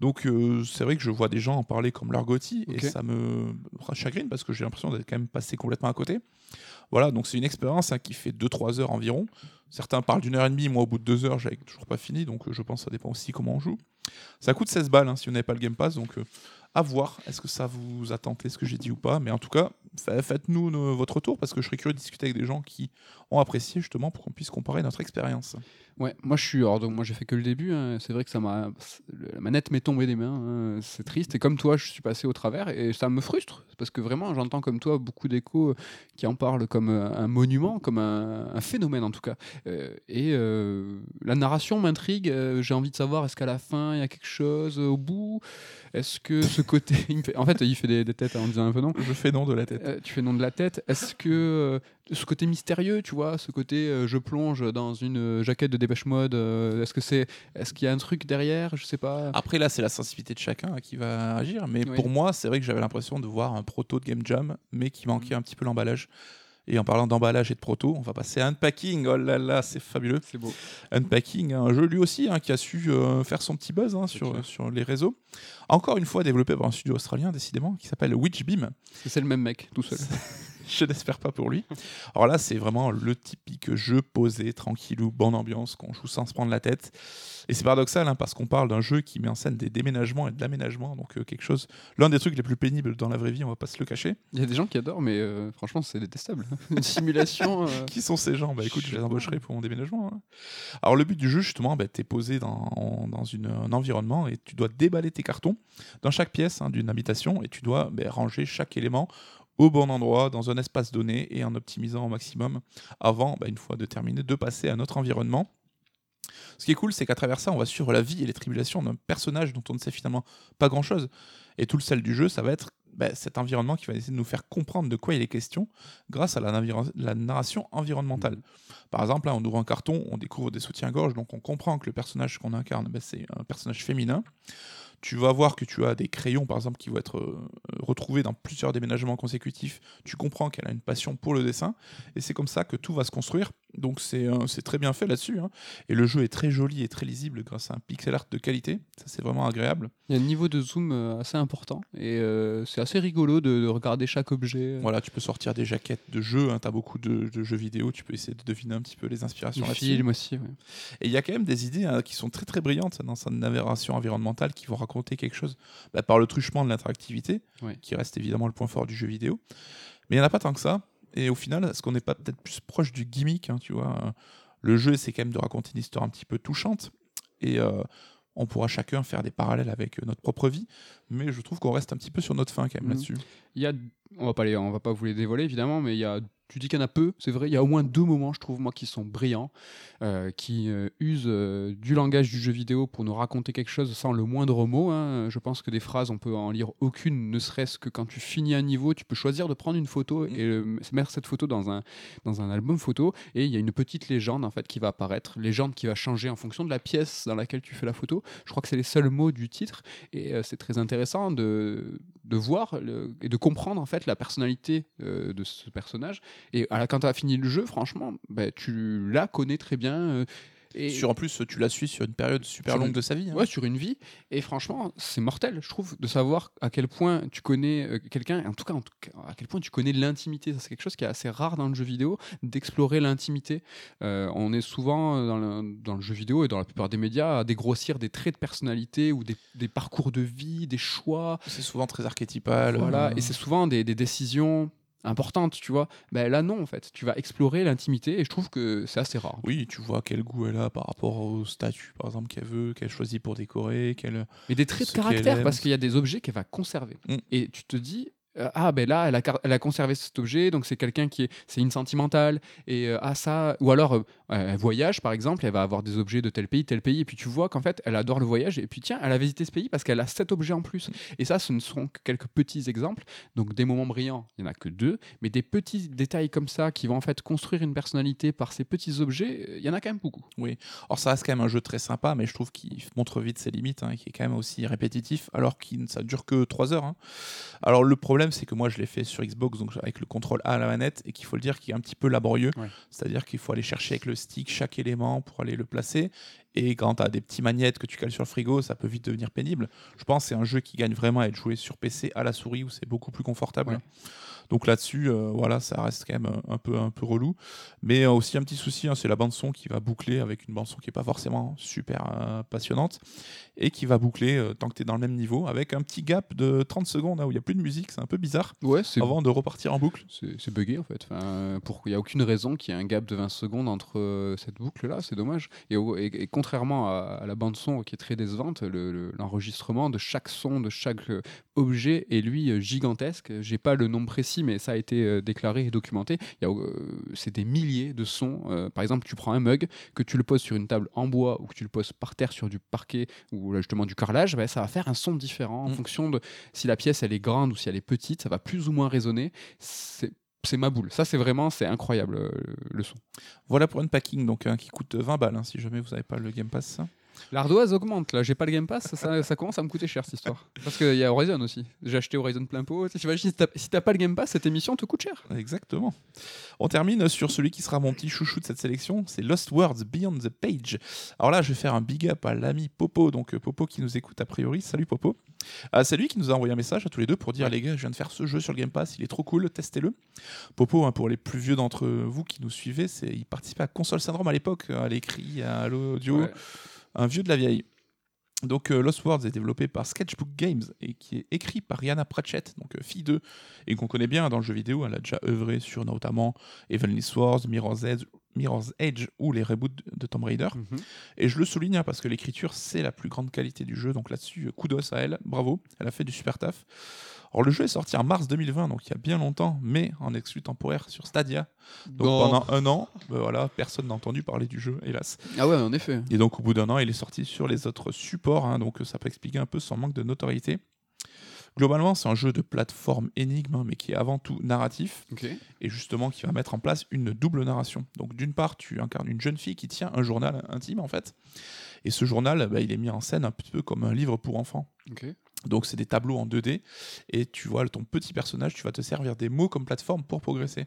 Donc euh, c'est vrai que je vois des gens en parler comme l'argotie Ok. et ça me chagrine parce que j'ai l'impression d'être quand même passé complètement à côté. Voilà, donc c'est une expérience hein, qui fait 2-3 heures environ. Certains parlent d'une heure et demie, moi au bout de 2 heures j'avais toujours pas fini, donc euh, je pense que ça dépend aussi comment on joue. Ça coûte 16 balles hein, si vous n'avez pas le Game Pass, donc euh, à voir, est-ce que ça vous a tenté ce que j'ai dit ou pas, mais en tout cas, fa- faites-nous votre retour parce que je serais curieux de discuter avec des gens qui ont apprécié justement pour qu'on puisse comparer notre expérience. Ouais, moi je suis. Alors, donc, moi j'ai fait que le début. hein. C'est vrai que ça m'a. La manette m'est tombée des mains. hein. C'est triste. Et comme toi, je suis passé au travers. Et ça me frustre. Parce que vraiment, j'entends comme toi beaucoup d'échos qui en parlent comme euh, un monument, comme un, phénomène en tout cas. Euh, et euh, la narration m'intrigue. Euh, J'ai envie de savoir est-ce qu'à la fin il y a quelque chose au bout? Est-ce que ce côté. il me fait- En fait, il fait des, des têtes en disant un peu non. Je fais non de la tête. Euh, tu fais nom de la tête. Est-ce que euh, ce côté mystérieux, tu vois, ce côté euh, je plonge dans une jaquette de Dépêche Mode, est-ce que c'est, est-ce qu'il y a un truc derrière? Je sais pas. Après là, c'est la sensibilité de chacun qui va agir, mais Oui. pour moi, c'est vrai que j'avais l'impression de voir un proto de Game Jam, mais qui manquait un petit peu l'emballage. Et en parlant d'emballage et de proto, on va passer à Unpacking. Oh là là, c'est fabuleux. C'est beau. Unpacking, un jeu lui aussi hein, qui a su euh, faire son petit buzz hein, sur, clair. sur les réseaux. Encore une fois développé par un studio australien, décidément, qui s'appelle Witchbeam. C'est le même mec, tout seul. Je n'espère pas pour lui. Alors là, c'est vraiment le typique jeu posé, tranquillou, bonne ambiance, qu'on joue sans se prendre la tête. Et c'est paradoxal, hein, parce qu'on parle d'un jeu qui met en scène des déménagements et de l'aménagement, donc euh, quelque chose, l'un des trucs les plus pénibles dans la vraie vie, on va pas se le cacher. Il y a des gens qui adorent, mais euh, franchement, c'est détestable. Une simulation. euh, Qui sont ces gens? Bah écoute, je les embaucherai pour mon déménagement. hein. Alors le but du jeu, justement, bah, tu es posé dans, dans une- un environnement et tu dois déballer tes cartons dans chaque pièce hein, d'une habitation et tu dois bah, ranger chaque élément au bon endroit, dans un espace donné et en optimisant au maximum avant, bah, une fois de terminer, de passer à notre environnement. Ce qui est cool, c'est qu'à travers ça, on va suivre la vie et les tribulations d'un personnage dont on ne sait finalement pas grand-chose. Et tout le sel du jeu, ça va être bah, cet environnement qui va essayer de nous faire comprendre de quoi il est question grâce à la, narration environnementale. Par exemple, là, on ouvre un carton, on découvre des soutiens-gorge, donc on comprend que le personnage qu'on incarne, bah, c'est un personnage féminin. Tu vas voir que tu as des crayons, par exemple, qui vont être euh, retrouvés dans plusieurs déménagements consécutifs. Tu comprends qu'elle a une passion pour le dessin, et c'est comme ça que tout va se construire. Donc c'est euh, c'est très bien fait là-dessus. hein. Et le jeu est très joli et très lisible grâce à un pixel art de qualité. Ça, c'est vraiment agréable. Il y a un niveau de zoom euh, assez important et euh, c'est assez rigolo de, de regarder chaque objet. Voilà, tu peux sortir des jaquettes de jeux. tu as beaucoup de, de jeux vidéo. Tu peux essayer de deviner un petit peu les inspirations Du là-dessus. film aussi. ouais. Et il y a quand même des idées hein, qui sont très très brillantes dans sa narration environnementale qui vont raconter quelque chose bah, par le truchement de l'interactivité, Ouais. qui reste évidemment le point fort du jeu vidéo. Mais il n'y en a pas tant que ça. Et au final, est-ce qu'on n'est pas peut-être plus proche du gimmick hein, tu vois euh, Le jeu, c'est quand même de raconter une histoire un petit peu touchante. Et euh, on pourra chacun faire des parallèles avec euh, notre propre vie. Mais je trouve qu'on reste un petit peu sur notre fin quand même Mhm. là-dessus. Il y a, on va pas les, on va pas vous les dévoiler évidemment, mais il y a, tu dis qu'il y en a peu, c'est vrai. Il y a au moins deux moments, je trouve moi, qui sont brillants, euh, qui euh, usent euh, du langage du jeu vidéo pour nous raconter quelque chose sans le moindre mot. hein. Je pense que des phrases, on peut en lire aucune, ne serait-ce que quand tu finis un niveau, tu peux choisir de prendre une photo et euh, mettre cette photo dans un dans un album photo, et il y a une petite légende en fait qui va apparaître, légende qui va changer en fonction de la pièce dans laquelle tu fais la photo. Je crois que c'est les seuls mots du titre, et c'est très intéressant de, de voir le- et de comprendre en fait la personnalité de ce personnage. Et à la- quand tu as fini le jeu, franchement, ben, tu la connais très bien. euh, et Sur, en plus, tu la suis sur une période super longue une- de sa vie. hein. ouais, sur une vie. Et franchement, c'est mortel, je trouve, de savoir à quel point tu connais euh, quelqu'un, en tout cas, en tout cas, à quel point tu connais l'intimité. Ça, c'est quelque chose qui est assez rare dans le jeu vidéo, d'explorer l'intimité. Euh, on est souvent euh, dans le, dans le jeu vidéo et dans la plupart des médias à dégrossir des traits de personnalité ou des, des parcours de vie, des choix. C'est souvent très archétypal. Voilà, euh, et c'est souvent des, des décisions importantes, tu vois. Ben là, non, en fait. Tu vas explorer l'intimité et je trouve que c'est assez rare. Oui, tu vois quel goût elle a par rapport au statut, par exemple, qu'elle veut, qu'elle choisit pour décorer, qu'elle... Mais des traits de caractère, parce qu'il y a des objets qu'elle va conserver. Mm. Et tu te dis, euh, ah ben là, elle a, elle a conservé cet objet, donc c'est quelqu'un qui est, c'est une sentimentale. Et euh, ah ça, ou alors euh, elle voyage par exemple, elle va avoir des objets de tel pays, tel pays, et puis tu vois qu'en fait elle adore le voyage, et puis tiens, elle a visité ce pays parce qu'elle a cet objet en plus. Et ça, ce ne sont que quelques petits exemples. Donc des moments brillants, il n'y en a que deux, mais des petits détails comme ça qui vont en fait construire une personnalité par ces petits objets, il y en a quand même beaucoup. Alors ça reste quand même un jeu très sympa, mais je trouve qu'il montre vite ses limites, hein, qui est quand même aussi répétitif, alors que ça dure que 3 heures. hein. Alors le problème, c'est que moi je l'ai fait sur Xbox, donc avec le contrôle A à la manette, et qu'il faut le dire qu'il est un petit peu laborieux. Ouais. C'est-à-dire qu'il faut aller chercher avec le chaque élément pour aller le placer. Et quand tu des petits magnettes que tu cales sur le frigo, ça peut vite devenir pénible. Je pense que c'est un jeu qui gagne vraiment à être joué sur PC à la souris, où c'est beaucoup plus confortable. Donc là-dessus, euh, voilà, ça reste quand même un, un peu, un peu relou. Mais euh, aussi un petit souci, hein, c'est la bande son qui va boucler avec une bande son qui n'est pas forcément super euh, passionnante et qui va boucler euh, tant que tu es dans le même niveau avec un petit gap de 30 secondes hein, où il n'y a plus de musique, c'est un peu bizarre, Ouais, avant de repartir en boucle. C'est buggé en fait. Enfin, pour il n'y a aucune raison qu'il y ait un gap de 20 secondes entre euh, cette boucle là, c'est dommage. Et, au- et- et contrairement à, à la bande son qui est très décevante, le- le- l'enregistrement de chaque son, de chaque euh, objet est lui euh, gigantesque. J'ai pas le nombre précis, mais ça a été euh, déclaré et documenté. Euh, c'est des milliers de sons. Euh, par exemple, tu prends un mug que tu le poses sur une table en bois ou que tu le poses par terre sur du parquet ou justement du carrelage, ben, ça va faire un son différent en Mm. fonction de si la pièce elle est grande ou si elle est petite, ça va plus ou moins résonner. C'est c'est ma boule. Ça, c'est vraiment, c'est incroyable le son. Voilà pour Unpacking, donc hein, qui coûte 20 balles hein, si jamais vous n'avez pas le Game Pass. L'ardoise augmente là, j'ai pas le Game Pass, ça, ça commence à me coûter cher cette histoire. Parce qu'il y a Horizon aussi. J'ai acheté Horizon plein pot. Tu imagines, si t'as si pas le Game Pass, cette émission te coûte cher. Exactement. On termine sur celui qui sera mon petit chouchou de cette sélection, c'est Lost Words Beyond the Page. Alors là, je vais faire un big up à l'ami Popo, donc euh, Popo qui nous écoute a priori. Salut Popo. Ah, c'est lui qui nous a envoyé un message à tous les deux pour dire les gars, je viens de faire ce jeu sur le Game Pass, il est trop cool, testez-le. Popo, hein, pour les plus vieux d'entre vous qui nous suivez, il participait à Console Syndrome à l'époque, à l'écrit, à l'audio, Ouais. Un vieux de la vieille. Donc euh, Lost Words est développé par Sketchbook Games et qui est écrit par Rihanna Pratchett, donc euh, fille d'eux, et qu'on connaît bien dans le jeu vidéo. Elle a déjà œuvré sur notamment Heavenly Swords, Mirror's Edge, Mirror's Edge ou les reboots de Tomb Raider. Mhm. Et je le souligne hein, parce que l'écriture, c'est la plus grande qualité du jeu. Donc là-dessus, euh, kudos à elle, bravo, elle a fait du super taf. Alors le jeu est sorti en mars 2020, donc il y a bien longtemps, mais en exclu temporaire sur Stadia. Donc Bon. pendant un an, ben voilà, personne n'a entendu parler du jeu, hélas. Ah ouais, en effet. Et donc au bout d'un an, il est sorti sur les autres supports, hein, donc ça peut expliquer un peu son manque de notoriété. Globalement, c'est un jeu de plateforme énigme, hein, mais qui est avant tout narratif, Ok. et justement qui va mettre en place une double narration. Donc d'une part, tu incarnes une jeune fille qui tient un journal intime, en fait, et ce journal, bah, il est mis en scène un petit peu comme un livre pour enfants. Ok. Donc c'est des tableaux en 2D, et tu vois ton petit personnage, tu vas te servir des mots comme plateforme pour progresser.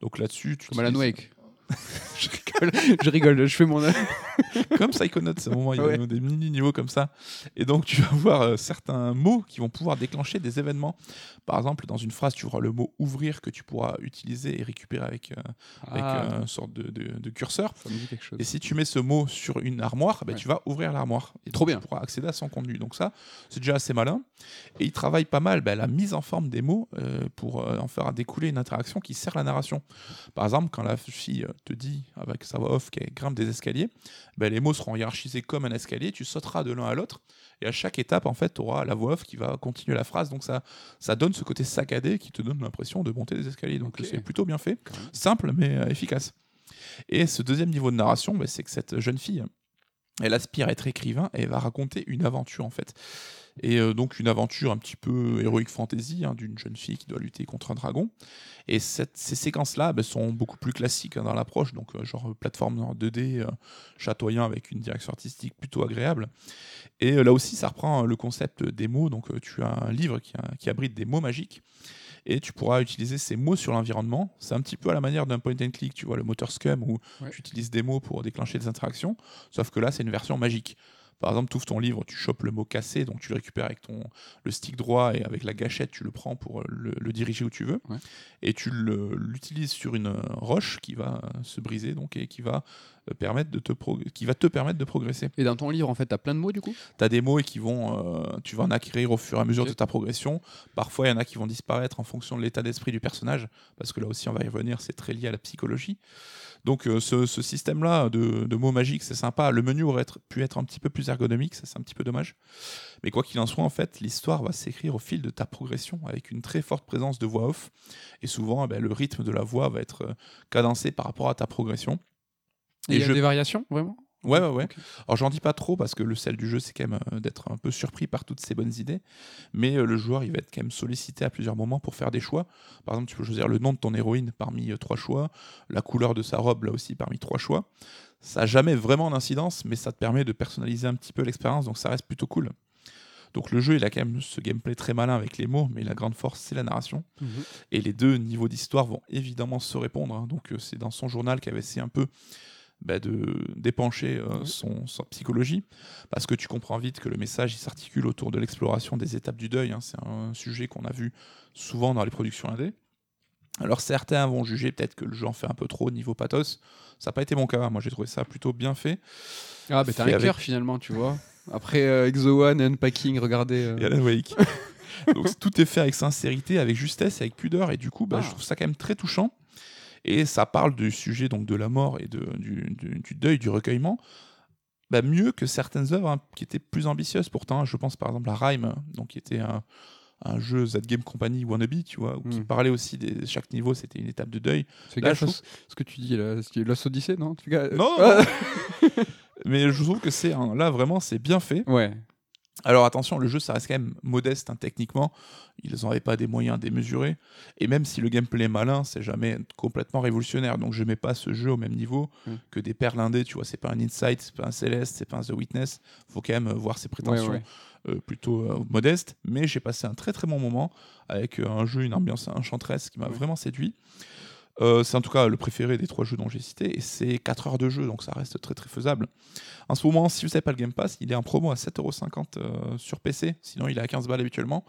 Donc là-dessus, tu Comme Alan Wake. je rigole, je rigole, je fais mon. comme Psychonauts, à un moment, il y a Ouais. des mini-niveaux comme ça. Et donc, tu vas voir euh, certains mots qui vont pouvoir déclencher des événements. Par exemple, dans une phrase, tu auras le mot ouvrir que tu pourras utiliser et récupérer avec, euh, avec Ah, euh, une sorte de, de- de curseur. ça me dit quelque chose. Et si tu mets ce mot sur une armoire, Ouais. tu vas ouvrir l'armoire. Et Trop donc, bien. Tu pourras accéder à son contenu. Donc ça, c'est déjà assez malin. Et il travaille pas mal ben, la mise en forme des mots pour en faire découler une interaction qui sert la narration. Par exemple, quand la fille te dit avec sa voix off qu'elle grimpe des escaliers, ben, les mots seront hiérarchisés comme un escalier. Tu sauteras de l'un à l'autre. Et à chaque étape, en fait, tu auras la voix off qui va continuer la phrase. Donc ça, ça donne ce côté saccadé qui te donne l'impression de monter des escaliers. Donc c'est plutôt bien fait. Simple, mais euh, efficace. Et ce deuxième niveau de narration, bah, c'est que cette jeune fille, elle aspire à être écrivain et elle va raconter une aventure en fait. Et euh, donc une aventure un petit peu héroïque fantasy hein, d'une jeune fille qui doit lutter contre un dragon. Et ces séquences-là bah, sont beaucoup plus classiques hein, dans l'approche, donc euh, genre plateforme en 2D, euh, chatoyant avec une direction artistique plutôt agréable. Et là aussi, ça reprend le concept des mots. Donc tu as un livre qui abrite des mots magiques et tu pourras utiliser ces mots sur l'environnement. C'est un petit peu à la manière d'un point and click, tu vois, le moteur Scum où Ouais. tu utilises des mots pour déclencher des interactions, sauf que là, c'est une version magique. Par exemple, tu ouvres ton livre, tu chopes le mot cassé, donc tu le récupères avec ton, le stick droit et avec la gâchette, tu le prends pour le, le diriger où tu veux. Ouais. Et tu l'utilises sur une euh, roche qui va euh, se briser donc, et qui va, euh, permettre de te qui va te permettre de progresser. Et dans ton livre, en fait, t'as plein de mots du coup? Tu as des mots et qui vont, euh, tu vas en acquérir au fur et à mesure de ta progression. Parfois, il y en a qui vont disparaître en fonction de l'état d'esprit du personnage, parce que là aussi, on va y revenir, c'est très lié à la psychologie. Donc, euh, ce, ce système-là de, de mots magiques, c'est sympa. Le menu aurait être- pu être un petit peu plus ergonomique, ça c'est un petit peu dommage. Mais quoi qu'il en soit, en fait, l'histoire va s'écrire au fil de ta progression, avec une très forte présence de voix off. Et souvent, eh ben, le rythme de la voix va être euh, cadencé par rapport à ta progression. Et il y a je- des variations, vraiment? Ouais, ouais, ouais. Alors j'en dis pas trop parce que le sel du jeu c'est quand même euh, d'être un peu surpris par toutes ces bonnes idées, mais euh, le joueur il va être quand même sollicité à plusieurs moments pour faire des choix. Par exemple tu peux choisir le nom de ton héroïne parmi euh, trois choix, la couleur de sa robe là aussi parmi trois choix. Ça n'a jamais vraiment d'incidence, mais ça te permet de personnaliser un petit peu l'expérience, donc ça reste plutôt cool. Donc le jeu il a quand même ce gameplay très malin avec les mots, mais la grande force c'est la narration. Mhm. Et les deux niveaux d'histoire vont évidemment se répondre. hein. Donc c'est dans son journal qu'avait essayé un peu bah, de d'épancher euh, Ouais. son, sa psychologie, parce que tu comprends vite que le message il s'articule autour de l'exploration des étapes du deuil. hein. C'est un sujet qu'on a vu souvent dans les productions indé. Alors certains vont juger peut-être que le jeu en fait un peu trop niveau pathos. Ça n'a pas été mon cas. Moi j'ai trouvé ça plutôt bien fait. Ah, bah t'as un avec- cœur finalement, tu vois. Après euh, Exo One Unpacking, regardez. euh, et Alan Wake. Donc tout est fait avec sincérité, avec justesse, avec pudeur, et du coup, bah, Ah. je trouve ça quand même très touchant. Et ça parle du sujet donc de la mort et de, du, du- du deuil, du recueillement, bah, mieux que certaines œuvres hein, qui étaient plus ambitieuses. Pourtant, je pense par exemple à Rhyme, donc qui était un, un jeu Z Game Company wannabe, tu vois, où qui Mm. parlait aussi des chaque niveau, c'était une étape de deuil. C'est Là, je à ce que tu dis là. C'est Lost Odyssey, non? Tu ga- Non, Ah. Mais je trouve que c'est un- là vraiment c'est bien fait. Ouais. Alors attention, le jeu ça reste quand même modeste hein, techniquement. ils n'avaient pas des moyens démesurés. Et même si le gameplay est malin, c'est jamais complètement révolutionnaire. Donc je mets pas ce jeu au même niveau Mm. que des perles indées. Tu vois, c'est pas un Insight, c'est pas un Celeste, c'est pas un The Witness. Faut quand même euh, voir ses prétentions ouais. euh, plutôt euh, modestes. Mais j'ai passé un très très bon moment avec un jeu, une ambiance enchanteresse qui m'a Ouais. vraiment séduit. Euh, c'est en tout cas le préféré des trois jeux dont j'ai cité et c'est 4 heures de jeu donc ça reste très très faisable. En ce moment, si vous n'avez pas le Game Pass, il est en promo à 7,50€ euh, sur PC, sinon il est à 15 balles habituellement.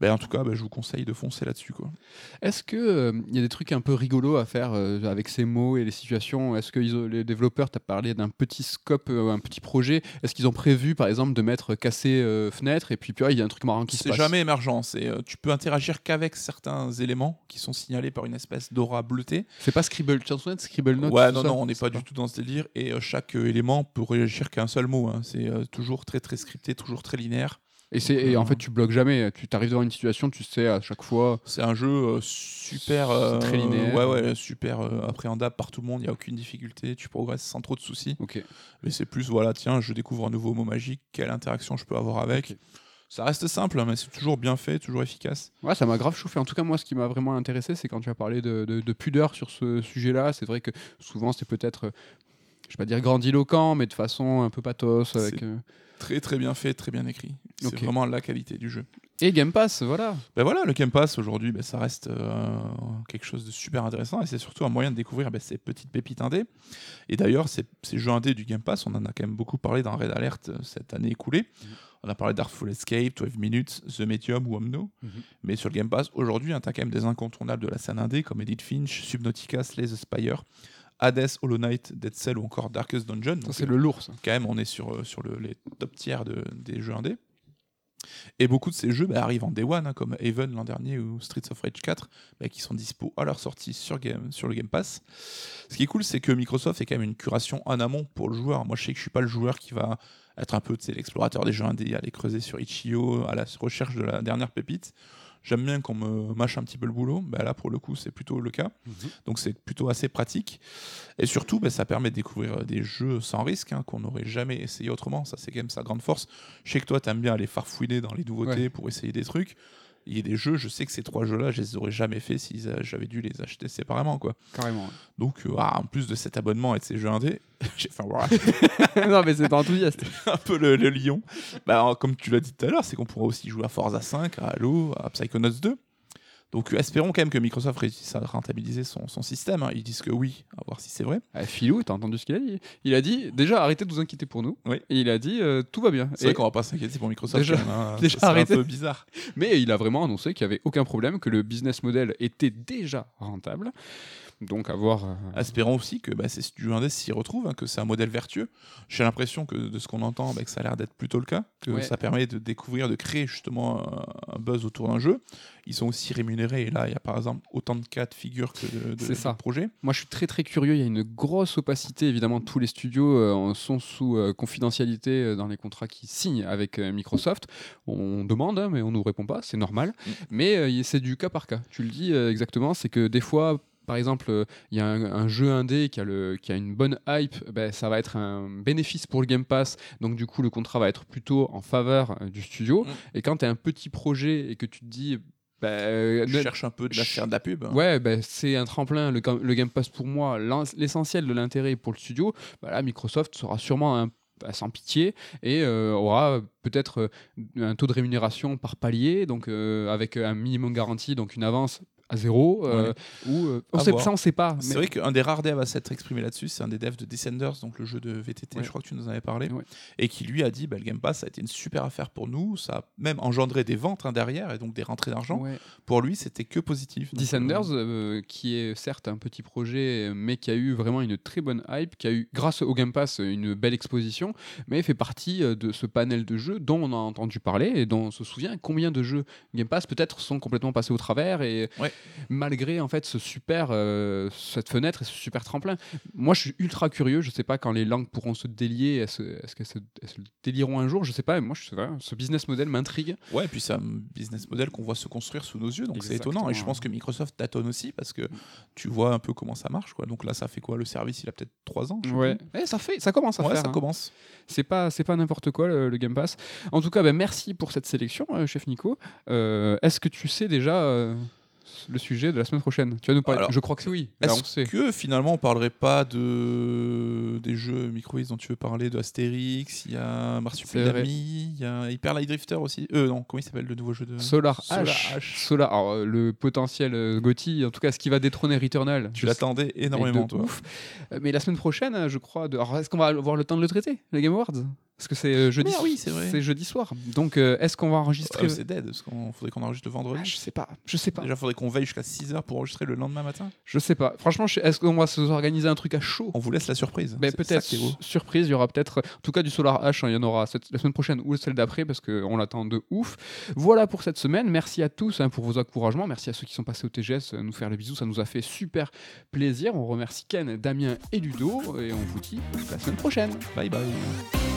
Ben, en tout cas, ben, je vous conseille de foncer là-dessus. quoi. Est-ce qu'il il y a des trucs un peu rigolos à faire euh, avec ces mots et les situations? Est-ce que ils ont- les développeurs, tu as parlé d'un petit scope, euh, un petit projet Est-ce qu'ils ont prévu, par exemple, de mettre casser euh, fenêtre et puis, puis il y a un truc marrant qui se C'est passe? jamais émergent. c'est, euh, tu peux interagir qu'avec certains éléments qui sont signalés par une espèce d'aura bleutée. C'est pas Scribble, tu te souviens de Scribble Note ouais, non, ça? non, on n'est C'est pas, du tout dans ce délire. Et euh, chaque euh, élément peut réagir qu'à un seul mot. hein. C'est euh, toujours très très scripté, toujours très linéaire. Et, et en fait, tu bloques jamais. Tu t'arrives devant une situation, tu sais à chaque fois. C'est un jeu euh, super, euh, très linéaire. ouais, ouais, super euh, appréhendable par tout le monde. Il y a aucune difficulté. Tu progresses sans trop de soucis. Ok. Mais c'est plus, voilà, tiens, je découvre un nouveau mot magique. Quelle interaction je peux avoir avec. Ça reste simple, hein, mais c'est toujours bien fait, toujours efficace. Ouais, ça m'a grave chauffé. En tout cas, moi, ce qui m'a vraiment intéressé, c'est quand tu as parlé de, de- de pudeur sur ce sujet-là. C'est vrai que souvent, c'est peut-être, euh, je vais pas dire grandiloquent, mais de façon un peu pathos. Avec, Très très bien fait, très bien écrit. C'est vraiment la qualité du jeu. Et Game Pass, voilà. Ben voilà, le Game Pass aujourd'hui, ben ça reste euh, quelque chose de super intéressant et c'est surtout un moyen de découvrir ben, ces petites pépites indées. Et d'ailleurs, ces, ces jeux indés du Game Pass, on en a quand même beaucoup parlé dans Red Alert euh, cette année écoulée. On a parlé d'Artful Escape, 12 Minutes, The Medium ou Omno. Mhm. Mais sur le Game Pass, aujourd'hui, tu as quand même des incontournables de la scène indé comme Edith Finch, Subnautica, Slay the Spire, Hades, Hollow Knight, Dead Cell ou encore Darkest Dungeon. Ça, c'est le lourd, ça. quand même, on est sur, euh, sur le, les top tiers de- des jeux indés. Et beaucoup de ces jeux bah, arrivent en Day One, hein, comme Haven l'an dernier ou Streets of Rage 4, bah, qui sont dispo à leur sortie sur, game, sur le Game Pass. Ce qui est cool, c'est que Microsoft fait quand même une curation en amont pour le joueur. Moi, je sais que je suis pas le joueur qui va être un peu l'explorateur des jeux indés, aller creuser sur Itch.io, à la recherche de la dernière pépite. J'aime bien qu'on me mâche un petit peu le boulot. Bah, là, pour le coup, c'est plutôt le cas. Donc c'est plutôt assez pratique. Et surtout, ben, ça permet de découvrir euh, des jeux sans risque hein, qu'on n'aurait jamais essayé autrement. Ça, c'est quand même sa grande force. Je sais que toi, tu aimes bien aller farfouiller dans les nouveautés Ouais. pour essayer des trucs. Il y a des jeux, je sais que ces trois jeux-là, je les aurais jamais fait si j'avais dû les acheter séparément. Quoi. Carrément. Donc, euh, ah, en plus de cet abonnement et de ces jeux indés, j'ai fait voilà, non, mais c'est enthousiaste. un peu le, le lion. Bah, alors, comme tu l'as dit tout à l'heure, c'est qu'on pourra aussi jouer à Forza 5, à Halo, à Psychonauts 2. Donc, euh, espérons quand même que Microsoft réussisse à rentabiliser son, son système. hein. Ils disent que oui, à voir si c'est vrai. Ah, Philou, t'as entendu ce qu'il a dit? Il a dit déjà arrêtez de vous inquiéter pour nous. Oui. Et il a dit euh, tout va bien. C'est vrai qu'on va pas s'inquiéter pour Microsoft. Déjà- même, hein. déjà Ça un peu bizarre. Mais il a vraiment annoncé qu'il n'y avait aucun problème, que le business model était déjà rentable. Donc à voir. euh, Espérons aussi que bah, ces studios indés s'y retrouvent, hein, que c'est un modèle vertueux. J'ai l'impression que de ce qu'on entend, bah, que ça a l'air d'être plutôt le cas, que Ouais. ça permet de découvrir, de créer justement un, un buzz autour d'un jeu. Ils sont aussi rémunérés, et là, il y a par exemple autant de cas de figure que de, de- de ça. projets. Moi, je suis très très curieux. Il y a une grosse opacité. Évidemment, tous les studios euh, sont sous euh, confidentialité euh, dans les contrats qu'ils signent avec euh, Microsoft. On demande, hein, mais on nous répond pas. C'est normal. Mm. Mais euh, c'est du cas par cas. Tu le dis euh, exactement. C'est que des fois. Par exemple, euh, il y a un, un jeu indé qui a, le, qui a une bonne hype, ben, ça va être un bénéfice pour le Game Pass, donc du coup le contrat va être plutôt en faveur euh, du studio. Mm. Et quand tu as un petit projet et que tu te dis, euh, Je ne- cherche un peu de la faire de la pub. hein. Ouais, ben, c'est un tremplin. Le, Ga- le Game Pass, pour moi, l'essentiel de l'intérêt pour le studio, bah là, Microsoft sera sûrement un- bah, sans pitié et euh, aura peut-être euh, un taux de rémunération par palier, donc euh, avec un minimum garanti, donc une avance à zéro. euh, ou, euh, on sait, ça, on sait pas. C'est mais- vrai qu'un des rares devs à s'être exprimé là-dessus, c'est un des devs de Descenders, donc le jeu de VTT, Ouais. je crois que tu nous en avais parlé, Ouais. et qui lui a dit bah, le Game Pass ça a été une super affaire pour nous, ça a même engendré des ventes hein, derrière et donc des rentrées d'argent. Pour lui, c'était que positif. Descenders, euh, qui est certes un petit projet, mais qui a eu vraiment une très bonne hype, qui a eu, grâce au Game Pass, une belle exposition, mais fait partie de ce panel de jeux dont on a entendu parler et dont on se souvient combien de jeux Game Pass peut-être sont complètement passés au travers et, Ouais. Malgré en fait ce super, euh, cette fenêtre et ce super tremplin. Moi, je suis ultra curieux. Je sais pas quand les langues pourront se délier. Est-ce est qu'elles se, délieront un jour? Je sais pas. Moi, je sais pas. Ce business model m'intrigue. Ouais, et puis c'est un business model qu'on voit se construire sous nos yeux, donc c'est étonnant. Et je pense que Microsoft tâtonne aussi parce que tu vois un peu comment ça marche. Quoi. Donc là, ça fait quoi? Le service, il a peut-être 3 ans Ouais. Eh, ça fait, ça commence à Ouais, faire. ça hein. commence. C'est pas, c'est pas n'importe quoi le, le Game Pass. En tout cas, ben, merci pour cette sélection, euh, chef Nico. Euh, Est-ce que tu sais déjà le sujet de la semaine prochaine Tu vas nous parler. Alors, je crois que c'est oui. Est-ce que finalement on parlerait pas de des jeux Microids dont tu veux parler, de Astérix, il y a Marsupilami, il y a Hyper Light Drifter aussi. Euh non, comment il s'appelle le nouveau jeu de Solar Solar H. H. Solar, alors, euh, le potentiel euh, Gotti, en tout cas ce qui va détrôner Returnal. Tu l'attendais énormément toi. ouf. Euh, Mais la semaine prochaine, je crois. De... Alors, est-ce qu'on va avoir le temps de le traiter, le Game Awards? Parce que c'est jeudi. Merde, oui, c'est jeudi soir. Donc, euh, est-ce qu'on va enregistrer c'est dead, parce qu'on faudrait qu'on enregistre le vendredi. Ah, Je sais pas. Je sais pas. Déjà, faudrait qu'on veille jusqu'à 6h pour enregistrer le lendemain matin. Je sais pas. Franchement, je- est-ce qu'on va se organiser un truc à chaud? On vous laisse la surprise. Ben, C'est peut-être surprise, il y aura peut-être, en tout cas du Solar H, hein, il y en aura cette- la semaine prochaine ou celle d'après parce qu'on l'attend de ouf. Voilà pour cette semaine. Merci à tous hein, pour vos encouragements. Merci à ceux qui sont passés au TGS euh, nous faire le bisou. Ça nous a fait super plaisir. On remercie Ken, Damien et Ludo et on vous dit à la semaine prochaine. Bye bye.